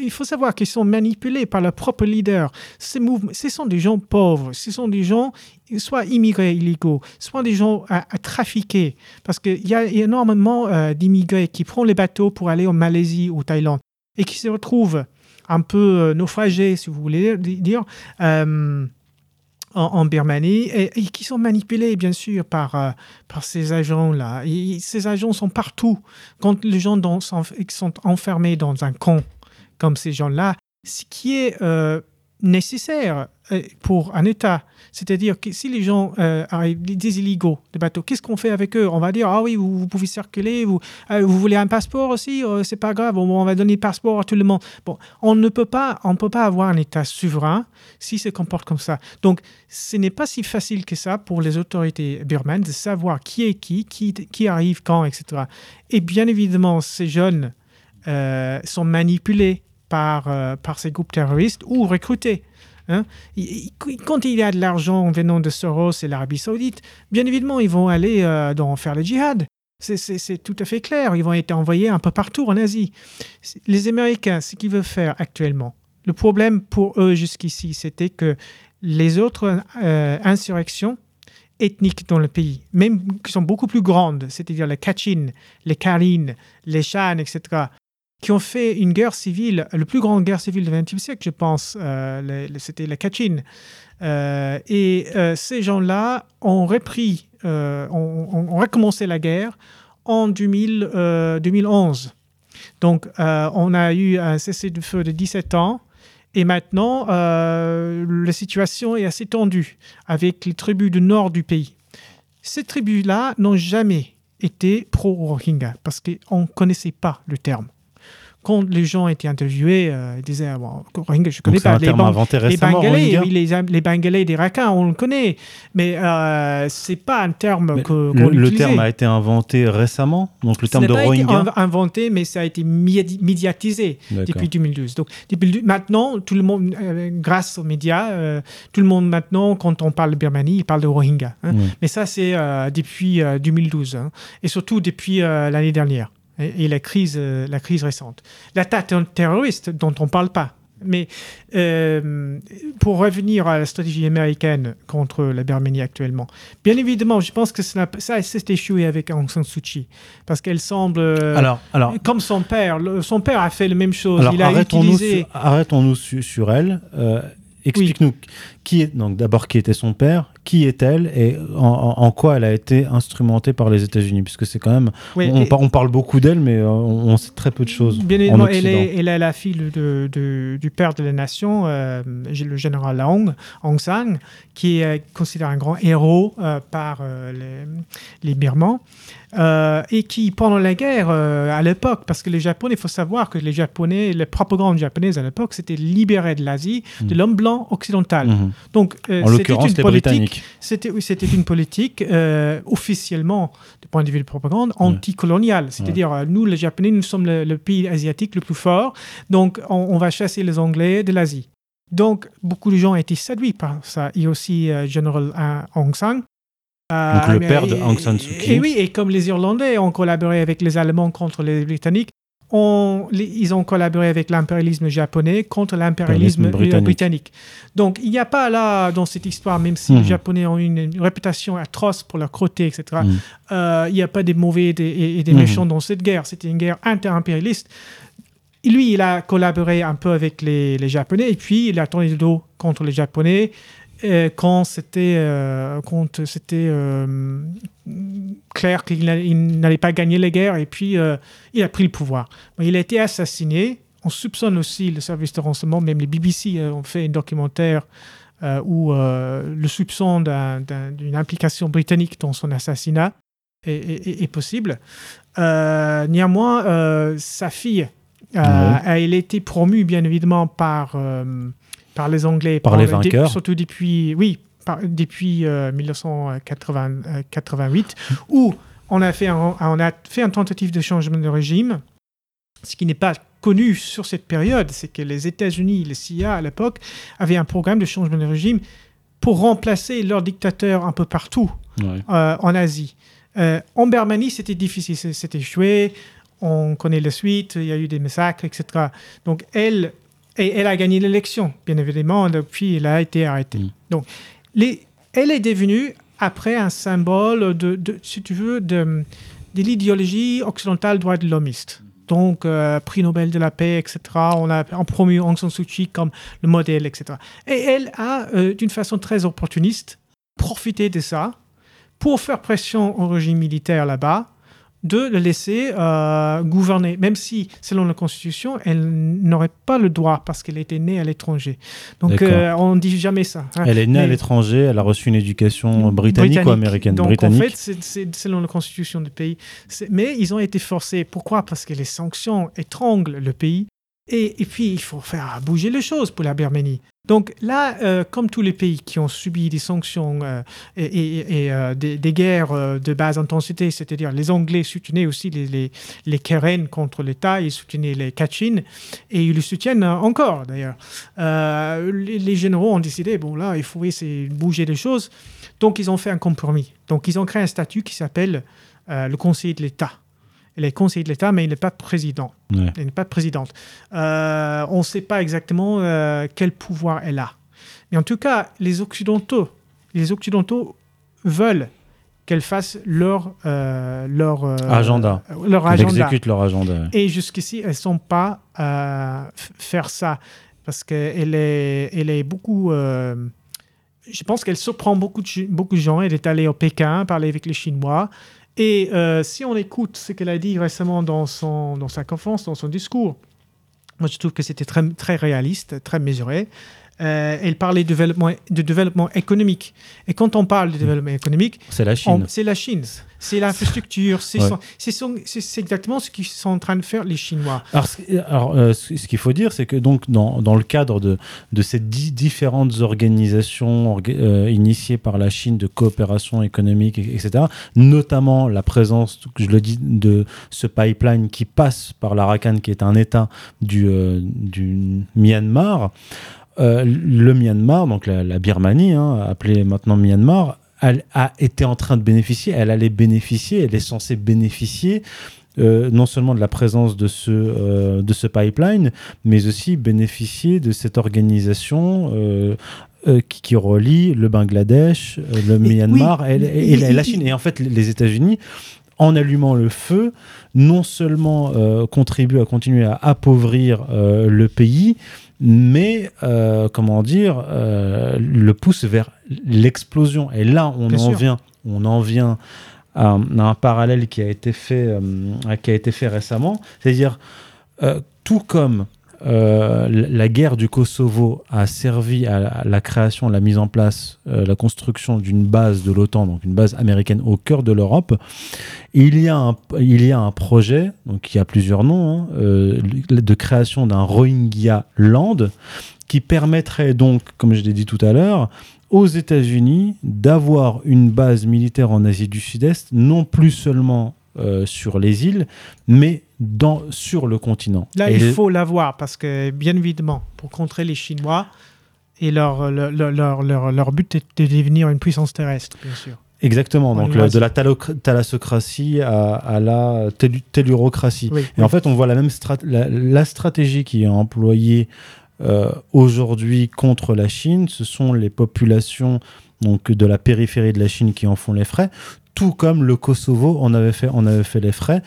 Il faut savoir qu'ils sont manipulés par leur propre leader. Ces mouvements, ce sont des gens pauvres, ce sont des gens soit immigrés illégaux, soit des gens à, à trafiquer. Parce qu'il y a énormément euh, d'immigrés qui prennent les bateaux pour aller en Malaisie ou Thaïlande et qui se retrouvent un peu euh, naufragés, si vous voulez dire, euh, en, Birmanie et, qui sont manipulés, bien sûr, par, euh, par ces agents-là. Ces agents sont partout. Quand les gens dans- sont, sont enfermés dans un camp comme ces gens-là, ce qui est euh, nécessaire euh, pour un État. C'est-à-dire que si les gens euh, arrivent, des illégaux, des bateaux, qu'est-ce qu'on fait avec eux? On va dire, ah oui, vous, pouvez circuler, vous, euh, vous voulez un passeport aussi, Euh, c'est pas grave, on va donner le passeport à tout le monde. Bon, on ne peut pas, on peut pas avoir un État souverain si se comporte comme ça. Donc, ce n'est pas si facile que ça pour les autorités birmanes de savoir qui est qui, qui, arrive quand, etc. Et bien évidemment, ces jeunes sont manipulés par, euh, par ces groupes terroristes ou recrutés. Hein. Quand il y a de l'argent venant de Soros et l'Arabie Saoudite, bien évidemment, ils vont aller euh, dans, faire le djihad. C'est- tout à fait clair. Ils vont être envoyés un peu partout en Asie. Les Américains, ce qu'ils veulent faire actuellement, le problème pour eux jusqu'ici, c'était que les autres euh, insurrections ethniques dans le pays, même qui sont beaucoup plus grandes, c'est-à-dire les Kachin, les Karin, les Shan, etc., qui ont fait une guerre civile, la plus grande guerre civile du XXe siècle, je pense, euh, c'était les Kachin. Euh, et euh, ces gens-là ont repris, ont, recommencé la guerre en 2000, euh, 2011. Donc, on a eu un cessez-le-feu de 17 ans. Et maintenant, la situation est assez tendue avec les tribus du nord du pays. Ces tribus-là n'ont jamais été pro-Rohingya parce qu'on ne connaissait pas le terme. Quand les gens étaient interviewés, euh, ils disaient ah, bon, Rohingya, je connais Donc pas. Les, inventé les Bengalais, oui, les, les Bengalais des Rakhins, on le connaît, mais euh, c'est pas un terme que, le, qu'on le terme a été inventé récemment, donc le terme n'a de pas été Rohingya. inv- inventé, mais ça a été médi- médiatisé depuis 2012. Donc, depuis maintenant, tout le monde, euh, grâce aux médias, euh, tout le monde maintenant, quand on parle de Birmanie, il parle de Rohingya. hein. Mais ça, c'est depuis euh, 2012, hein, et surtout depuis l'année dernière, et, et la, crise, euh, la crise récente. L'attaque terroriste dont on ne parle pas. Mais euh, pour revenir à la stratégie américaine contre la Birmanie actuellement, bien évidemment, je pense que ça, ça s'est échoué avec Aung San Suu Kyi, parce qu'elle semble... euh, Alors, alors, comme son père, le- son père a fait la même chose. alors il a arrêtons-nous utilisé. sur, arrêtons-nous su- sur elle. Euh, Explique-nous qui est donc d'abord qui était son père, qui est-elle et en, quoi elle a été instrumentée par les États-Unis, puisque c'est quand même Oui, on, parle beaucoup d'elle, mais euh, on, on sait très peu de choses. Bien en évidemment, elle est, elle est la fille de, de- du père de la nation, euh, le général Aung, Aung San, qui est considéré un grand héros euh, par euh, les, les Birmans, et qui, pendant la guerre, à l'époque, parce que les Japonais, il faut savoir que les Japonais, la propagande japonaise à l'époque, c'était libérer de l'Asie de l'homme blanc occidental. Mhm. Donc, En c'était l'occurrence, une les politique. C'était oui, c'était une politique euh, officiellement, du point de vue de propagande, anticoloniale. C'est-à-dire, euh, nous, les Japonais, nous sommes le, le pays asiatique le plus fort, donc on, on va chasser les Anglais de l'Asie. Donc, beaucoup de gens ont été séduits par ça. Et aussi, euh, General euh, Aung San. Euh, Donc, le mais- père de Aung San Suu Kyi. Et oui, et comme les Irlandais ont collaboré avec les Allemands contre les Britanniques, on- les- ils ont collaboré avec l'impérialisme japonais contre l'impérialisme Impérialisme britannique. britannique. Donc, il n'y a pas là, dans cette histoire, même si Mhm. les Japonais ont une, une réputation atroce pour leur cruauté, etc., Mhm. euh, il n'y a pas des mauvais des- et, et des Mhm. méchants dans cette guerre. C'était une guerre inter-impérialiste. Lui, il a collaboré un peu avec les, les Japonais, et puis il a tourné le dos contre les Japonais euh, quand c'était euh, quand c'était euh, clair qu'il n'a- il n'allait pas gagner les guerres, et puis euh, il a pris le pouvoir. Il a été assassiné. On soupçonne aussi le service de renseignement, même les BBC ont fait un documentaire où le soupçon d'un- d'un- d'une implication britannique dans son assassinat. est, est- est possible. Néanmoins, sa fille, elle a été promue bien évidemment par, par les Anglais. Par les dé- vainqueurs. surtout depuis, oui, par- depuis euh, 1988, où on a, fait un, on a fait un tentative de changement de régime. Ce qui n'est pas connu sur cette période, c'est que les États-Unis, le CIA à l'époque, avaient un programme de changement de régime pour remplacer leurs dictateurs un peu partout Ouais. euh, en Asie. Euh, en Birmanie, c'était difficile, c'est- c'était échoué. On connaît la suite, il y a eu des massacres, etc. Donc, elle, et elle a gagné l'élection, bien évidemment, depuis elle a été arrêtée. Mm. Donc, les, elle est devenue, après, un symbole, de, de- si tu veux, de, de l'idéologie occidentale droit de l'homiste. Donc, euh, prix Nobel de la paix, etc. On a en promu Aung San Suu Kyi comme le modèle, etc. Et elle a, euh, d'une façon très opportuniste, profité de ça pour faire pression au régime militaire là-bas de le laisser euh, gouverner, même si, selon la Constitution, elle n'aurait pas le droit parce qu'elle était née à l'étranger. Donc, euh, on ne dit jamais ça. hein. Elle est née à l'étranger, elle a reçu une éducation britannique, ou américaine? Donc, Britannique. en fait, c'est- selon la constitution du pays. Mais ils ont été forcés. Pourquoi? Parce que les sanctions étranglent le pays. Et, et puis, il faut faire bouger les choses pour la Birmanie. Donc là, euh, comme tous les pays qui ont subi des sanctions euh, et, euh, des, guerres de basse intensité, c'est-à-dire les Anglais soutenaient aussi les, les, Karen contre l'État, ils soutenaient les Kachin, et ils le soutiennent encore d'ailleurs. Les, les généraux ont décidé, bon là, il faut essayer de bouger les choses. Donc, ils ont fait un compromis. Donc, ils ont créé un statut qui s'appelle le conseiller de l'État. Elle est conseiller de l'État, mais il n'est pas président. Ouais. Elle n'est pas présidente. Euh, on ne sait pas exactement euh, quel pouvoir elle a. Mais en tout cas, les Occidentaux, les Occidentaux veulent qu'elle fasse leur, euh, leur Agenda. Leur Elle agenda. exécute leur agenda. Et jusqu'ici, elles ne sont pas f- faire ça parce qu'elle est, elle est beaucoup. je pense qu'elle surprend beaucoup de, beaucoup de gens. Elle est allée au Pékin parler avec les Chinois. Et euh, si on écoute ce qu'elle a dit récemment dans, son, dans sa conférence, dans son discours, moi je trouve que c'était très, très réaliste, très mesuré. Euh, elle parlait de développement, de développement économique. Et quand on parle de développement économique, C'est la Chine. C'est la Chine. C'est l'infrastructure. C'est Ouais. exactement ce qu'ils sont en train de faire les Chinois. Alors, euh, ce qu'il faut dire, c'est que donc dans, dans le cadre de, de ces dix différentes organisations orga- euh, initiées par la Chine de coopération économique, et- etc., notamment la présence, je le dis, de ce pipeline qui passe par l'Arakan, qui est un État du, euh, du Myanmar, euh, le Myanmar, donc la, la Birmanie, hein, appelée maintenant Myanmar, elle a été en train de bénéficier, elle allait bénéficier, elle est censée bénéficier euh, non seulement de la présence de ce, euh, de ce pipeline, mais aussi bénéficier de cette organisation euh, qui, qui relie le Bangladesh, le Et Myanmar oui, et, et- et la, Chine. Et en fait, les États-Unis, en allumant le feu, non seulement contribuent à continuer à appauvrir le pays, mais euh, comment dire, euh, le poussent vers l'explosion. Et là, on Bien en sûr. vient, on en vient à, à un parallèle qui a été fait, euh, qui a été fait récemment, c'est-à-dire tout comme euh, la guerre du Kosovo a servi à la, création, la mise en place, euh, la construction d'une base de l'OTAN, donc une base américaine au cœur de l'Europe. Il y a un, il y a un projet, donc qui a plusieurs noms, hein, euh, de création d'un Rohingya Land qui permettrait donc, comme je l'ai dit tout à l'heure, aux États-Unis d'avoir une base militaire en Asie du Sud-Est, non plus seulement sur les îles, mais dans, sur le continent. Là, Et il faut l'avoir parce que, bien évidemment, pour contrer les Chinois, et leur, leur, leur, leur, leur- but est de devenir une puissance terrestre, bien sûr. Exactement, En donc le- Eurasie. de la thalassocratie à, à la tellu- tellurocratie. Oui, Et en fait, on voit la même strat- la, la stratégie qui est employée euh, aujourd'hui contre la Chine. Ce sont les populations donc, de la périphérie de la Chine qui en font les frais, tout comme le Kosovo en avait fait, en avait fait les frais.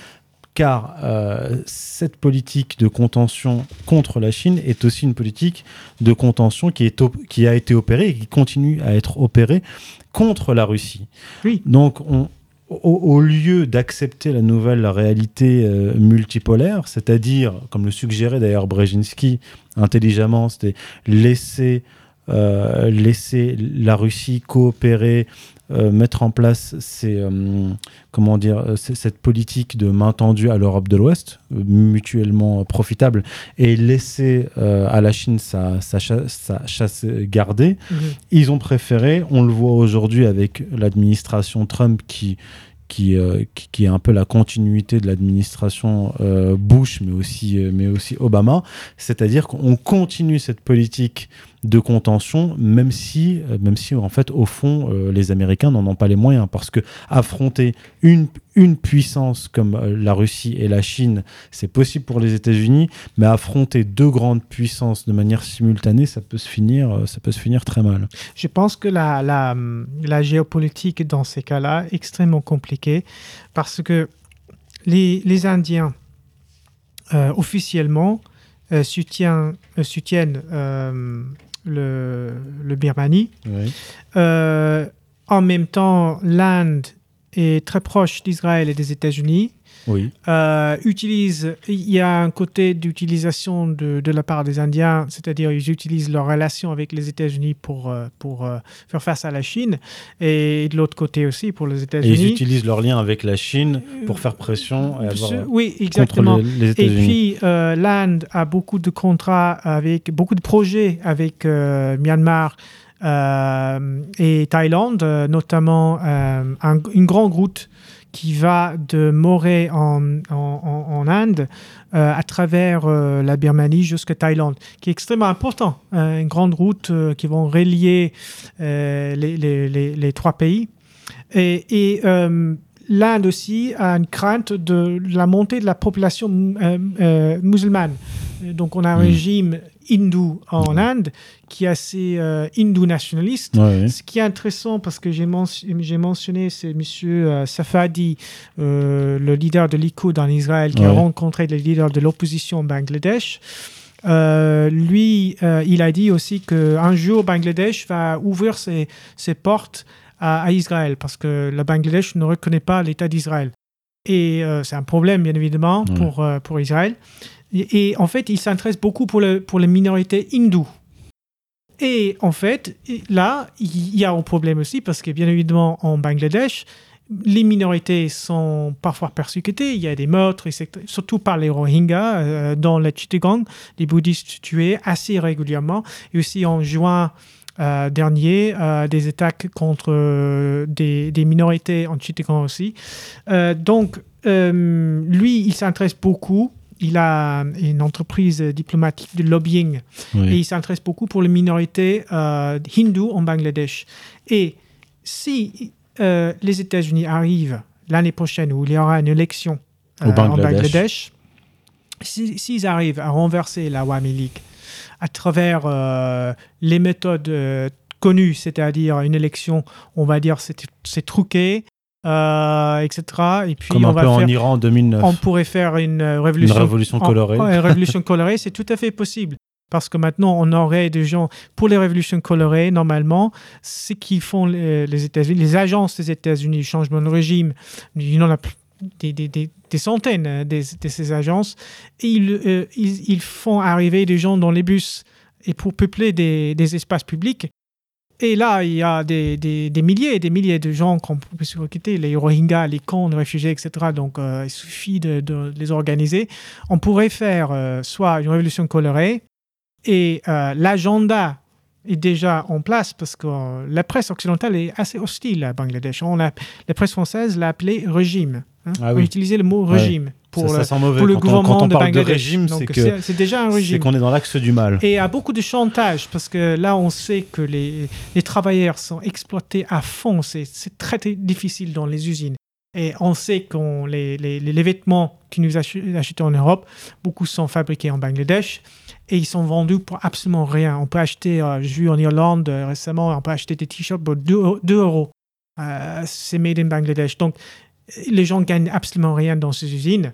Car euh, cette politique de contention contre la Chine est aussi une politique de contention qui, est qui a été opérée et qui continue à être opérée contre la Russie. Oui. Donc, on, au, au lieu d'accepter la nouvelle réalité euh, multipolaire, c'est-à-dire, comme le suggérait d'ailleurs Brzezinski intelligemment, c'était laisser, euh, laisser la Russie coopérer euh, mettre en place ces, euh, comment dire, euh, cette politique de main tendue à l'Europe de l'Ouest, mutuellement profitable, et laisser à la Chine sa, sa, cha- sa chasse gardée, Mhm. ils ont préféré, on le voit aujourd'hui avec l'administration Trump qui, qui, euh, qui, qui est un peu la continuité de l'administration euh, Bush, mais aussi, euh, mais aussi Obama, c'est-à-dire qu'on continue cette politique de contention, même si, euh, même si en fait, au fond, euh, les Américains n'en ont pas les moyens, parce que affronter une, une puissance comme euh, la Russie et la Chine, c'est possible pour les États-Unis, mais affronter deux grandes puissances de manière simultanée, ça peut se finir, ça peut se finir très mal. Je pense que la, la, géopolitique dans ces cas-là est extrêmement compliquée parce que les, les Indiens, officiellement, soutiennent, soutiennent le, le Birmanie. Oui. Euh, en même temps, l'Inde est très proche d'Israël et des États-Unis. Oui. Euh, utilise, il y a un côté d'utilisation de, de la part des Indiens, c'est-à-dire ils utilisent leur relation avec les États-Unis pour, euh, pour euh, faire face à la Chine, et de l'autre côté aussi pour les Et ils États-Unis. utilisent leur lien avec la Chine pour faire pression et avoir, oui, contre exactement. les, les Et États-Unis. puis, euh, l'Inde a beaucoup de contrats avec, beaucoup de projets avec Myanmar euh, et Thaïlande, notamment euh, un- une grande route qui va de Morée en, en, en- Inde euh, à travers euh, la Birmanie jusqu'à Thaïlande, qui est extrêmement important. Euh, une grande route euh, qui vont relier les, les- les- les trois pays. Et, et, l'Inde aussi a une crainte de la montée de la population musulmane. Donc on a un Mm. régime hindou en Inde qui est assez euh, hindou-nationaliste. Ouais, ouais. Ce qui est intéressant, parce que j'ai mention- j'ai mentionné, c'est M. Safadi, euh, le leader de l'ICO en Israël, qui a rencontré les leaders de l'opposition au Bangladesh. Euh, lui, euh, il a dit aussi qu'un jour, Bangladesh va ouvrir ses, ses portes à, à Israël, parce que le Bangladesh ne reconnaît pas l'État d'Israël. Et euh, c'est un problème, bien évidemment, Ouais. pour, euh, pour Israël. Et, en fait, il s'intéresse beaucoup pour, le, pour les minorités hindoues. Et en fait, là, il y a un problème aussi parce que, bien évidemment, en Bangladesh, les minorités sont parfois persécutées. Il y a des meurtres, surtout par les Rohingyas, euh, dans le Chittagong, les bouddhistes tués assez régulièrement. Et aussi en juin euh, dernier, euh, des attaques contre des, des minorités en Chittagong aussi. Donc, lui, il s'intéresse beaucoup. Il a une entreprise diplomatique de lobbying Oui. et il s'intéresse beaucoup pour les minorités euh, hindoues en Bangladesh. Et si euh, les États-Unis arrivent l'année prochaine où il y aura une élection Au euh, en Bangladesh. Bangladesh, si- s'ils arrivent à renverser la Wami League à travers euh, les méthodes euh, connues, c'est-à-dire une élection, on va dire c'est truqué, euh, etc. Et puis Comme on un va peu en faire Iran en 2009. on pourrait faire une euh, Une révolution, révolution en- colorée. une révolution colorée, c'est tout à fait possible. Parce que maintenant, on aurait des gens, pour les révolutions colorées, normalement, ce qu'ils font les, les États-Unis, les agences des États-Unis, changement de régime, il y en a des, des- des- des centaines des- de ces agences, et ils, euh, ils, ils font arriver des gens dans les bus et pour peupler des espaces publics. Et là, il y a des, des, des milliers et des milliers de gens qu'on peut recruter, les Rohingyas, les camps de réfugiés, etc. Donc, euh, il suffit de, de les organiser. On pourrait faire euh, soit une révolution colorée et euh, l'agenda est déjà en place parce que la presse occidentale est assez hostile à Bangladesh. On a, la presse française l'a appelé régime. hein. Ah On oui. utilisait le mot Ouais. Pour, ça, le, ça sent mauvais. pour le quand, on, gouvernement quand on de parle de Bangladesh. régime, c'est que c'est c'est déjà un c'est régime. qu'on est dans l'axe du mal. Et il y a beaucoup de chantage parce que là, on sait que les, les travailleurs sont exploités à fond. C'est c'est très, difficile dans les usines. Et on sait que les, les, les vêtements que nous ach- achetons en Europe, beaucoup sont fabriqués en Bangladesh et ils sont vendus pour absolument rien. On peut acheter, euh, j'ai vu en Irlande euh, récemment, on peut acheter des t-shirts pour 2 euros. Euh, c'est made in Bangladesh. Donc, les gens gagnent absolument rien dans ces usines.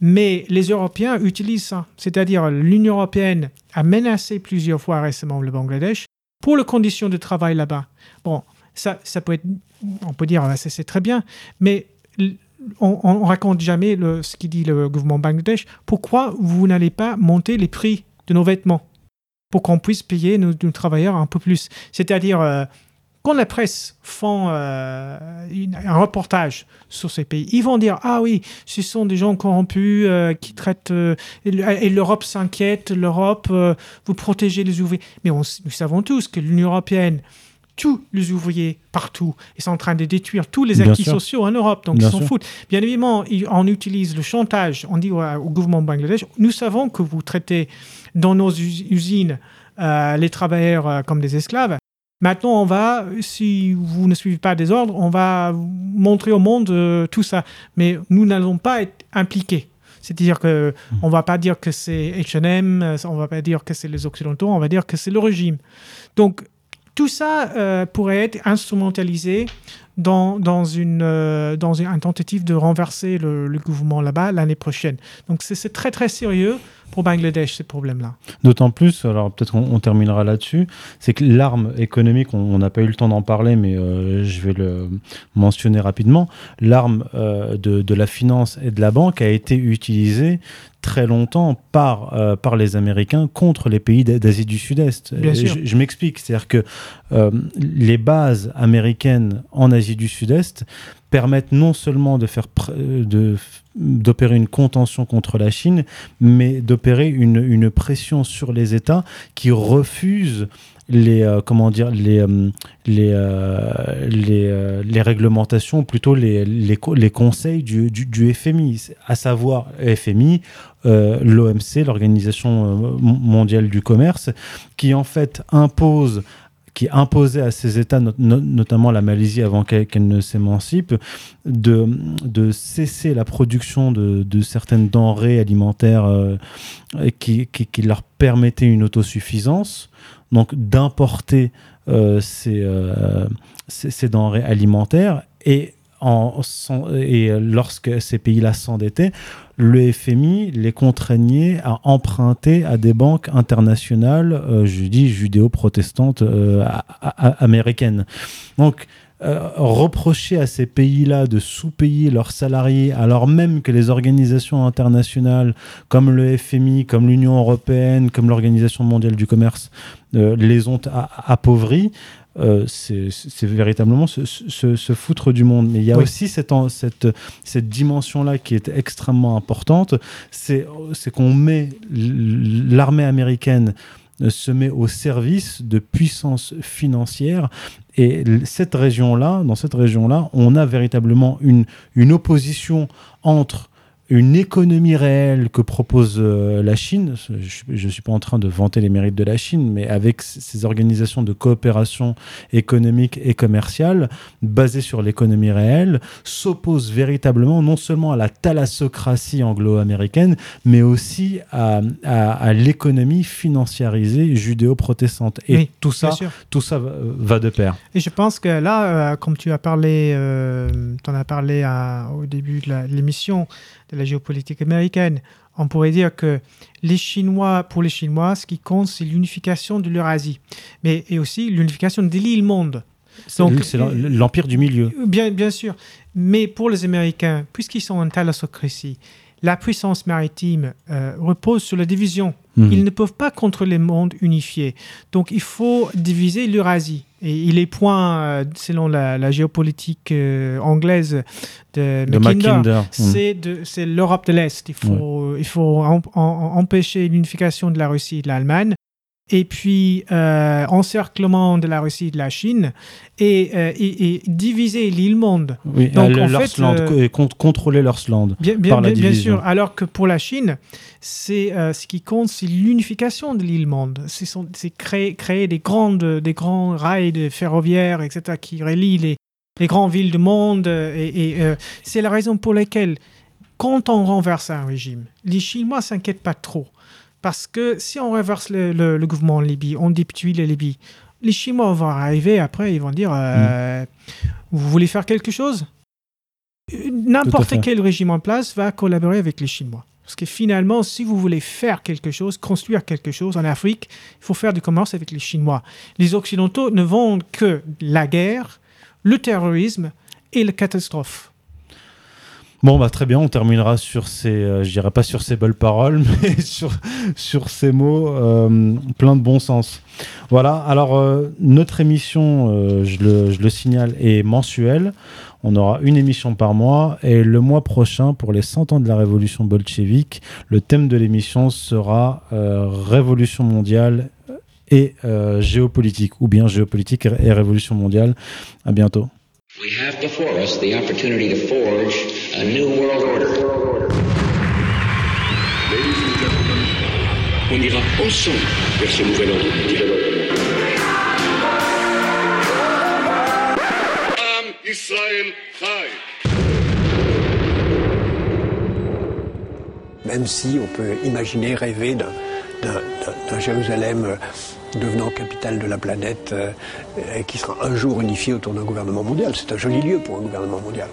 Mais les Européens utilisent ça. C'est-à-dire, l'Union européenne a menacé plusieurs fois récemment le Bangladesh pour les conditions de travail là-bas. Bon, ça, ça peut être, on peut dire, c'est très bien, mais on, on raconte jamais ce qui dit le gouvernement Bangladesh. Pourquoi vous n'allez pas monter les prix de nos vêtements pour qu'on puisse payer nos, nos travailleurs un peu plus? C'est-à-dire, euh, quand la presse font euh, une- un reportage sur ces pays, ils vont dire ah oui, ce sont des gens corrompus euh, qui traitent euh, et le- et l'Europe s'inquiète, l'Europe euh, vous protégez les ouvriers. Mais on nous savons tous que l'Union européenne tous les ouvriers partout. Ils sont en train de détruire tous les acquis sociaux en Europe, donc Bien ils s'en foutent. Bien évidemment, on utilise le chantage. On dit au, au gouvernement bangladesh nous savons que vous traitez dans nos us- usines euh, les travailleurs euh, comme des esclaves. Maintenant, on va, si vous ne suivez pas des ordres, on va montrer au monde euh, tout ça. Mais nous n'allons pas être impliqués. C'est-à-dire que on va pas dire que c'est H&M, on va pas dire que c'est les Occidentaux, on va dire que c'est le régime. Donc, tout ça euh, pourrait être instrumentalisé dans, dans, une, euh, dans une, une tentative de renverser le, le gouvernement là-bas l'année prochaine. Donc c'est c'est très très sérieux pour Bangladesh, ces problèmes-là. D'autant plus, alors peut-être qu'on on terminera là-dessus, c'est que l'arme économique, on n'a pas eu le temps d'en parler, mais euh, je vais le mentionner rapidement, l'arme euh, de la finance et de la banque a été utilisée très longtemps par, euh, par les Américains contre les pays d'A- d'Asie du Sud-Est. Je, je m'explique, c'est-à-dire que euh, les bases américaines en Asie du Sud-Est permettent non seulement de faire euh, de d'opérer une contention contre la Chine, mais d'opérer une, une pression sur les États qui refusent les euh, comment dire les euh, les euh, les, réglementations plutôt les, les, les conseils du, du, FMI à savoir FMI l'OMC l'organisation mon- mondiale du commerce qui en fait impose qui imposait à ces États, not- no- notamment la Malaisie avant qu'elle ne s'émancipe, de, de cesser la production de, de certaines denrées alimentaires qui, qui, qui leur permettaient une autosuffisance, donc d'importer euh, ces, euh, ces, denrées alimentaires et lorsque ces pays-là s'endettaient, le FMI les contraignait à emprunter à des banques internationales, euh, je dis judéo-protestantes américaines. Donc, euh, reprocher à ces pays-là de sous-payer leurs salariés alors même que les organisations internationales comme le FMI, comme l'Union européenne, comme l'Organisation mondiale du commerce euh, les ont appauvris, euh, c'est véritablement se, se- se foutre du monde. Mais il y a Oui. aussi cette, en- cette, cette dimension-là qui est extrêmement importante, c'est qu'on met l'armée américaine se met au service de puissances financières. Et cette région-là, dans cette région-là, on a véritablement une, une opposition entre une économie réelle que propose euh, la Chine, je ne suis pas en train de vanter les mérites de la Chine, mais avec ces organisations de coopération économique et commerciale basées sur l'économie réelle, s'oppose véritablement non seulement à la thalassocratie anglo-américaine, mais aussi à, à- à l'économie financiarisée judéo-protestante. Et Oui, tout ça, tout ça va, va de pair. Et je pense que là, euh, comme tu as parlé, tu en as parlé à- au début de l'émission de la géopolitique américaine, on pourrait dire que les Chinois, pour les Chinois, ce qui compte, c'est l'unification de l'Eurasie, mais et aussi l'unification de l'île monde. Donc, C'est l'em- l'empire du milieu. Bien, bien sûr. Mais pour les Américains, puisqu'ils sont en thalassocratie, la puissance maritime euh, repose sur la division. Mhm. Ils ne peuvent pas contrôler le monde unifié. Donc il faut diviser l'Eurasie. Et il est point, euh, selon la, la géopolitique euh, anglaise de, De Mackinder. Mhm. c'est l'Europe de l'Est. Il faut, il faut em- en- empêcher l'unification de la Russie et de l'Allemagne. Et puis, euh, encerclement de la Russie et de la Chine et, euh, et- et diviser l'île monde. Oui, Donc, euh, en fait, euh, con- contrôler leur land. Bien, bien, Par la bien- bien division. sûr. Alors que pour la Chine, c'est ce qui compte, c'est l'unification de l'île monde. C'est créer, créer des grandes, des grands rails de ferroviaires, etc., qui relient les, les grandes villes du monde. Et, et, c'est la raison pour laquelle, quand on renverse un régime, les Chinois s'inquiètent pas trop. Parce que si on renverse le, le- le gouvernement en Libye, on déptue la Libye, les Chinois vont arriver après, ils vont dire euh, Vous voulez faire quelque chose? N'importe quel régime en place va collaborer avec les Chinois. Parce que finalement, si vous voulez faire quelque chose, construire quelque chose en Afrique, il faut faire du commerce avec les Chinois. Les Occidentaux ne vendent que la guerre, le terrorisme et la catastrophe. Bon, bah, très bien, on terminera sur ces, euh, je dirais pas sur ces belles paroles, mais sur, ces mots euh, plein de bon sens. Voilà, alors euh, notre émission, je, le, je le signale, est mensuelle. On aura une émission par mois et le mois prochain, pour les 100 ans de la révolution bolchevique, le thème de l'émission sera Révolution mondiale et géopolitique, ou bien géopolitique et révolution mondiale. À bientôt. We have before us the opportunity to forge a new world order. Ladies and gentlemen, on ira ensemble vers ce nouvel ordre mondial. Am Israël Même si on peut imaginer, rêver d'un Jérusalem euh, devenant capitale de la planète euh, qui sera un jour unifié autour d'un gouvernement mondial. C'est un joli lieu pour un gouvernement mondial.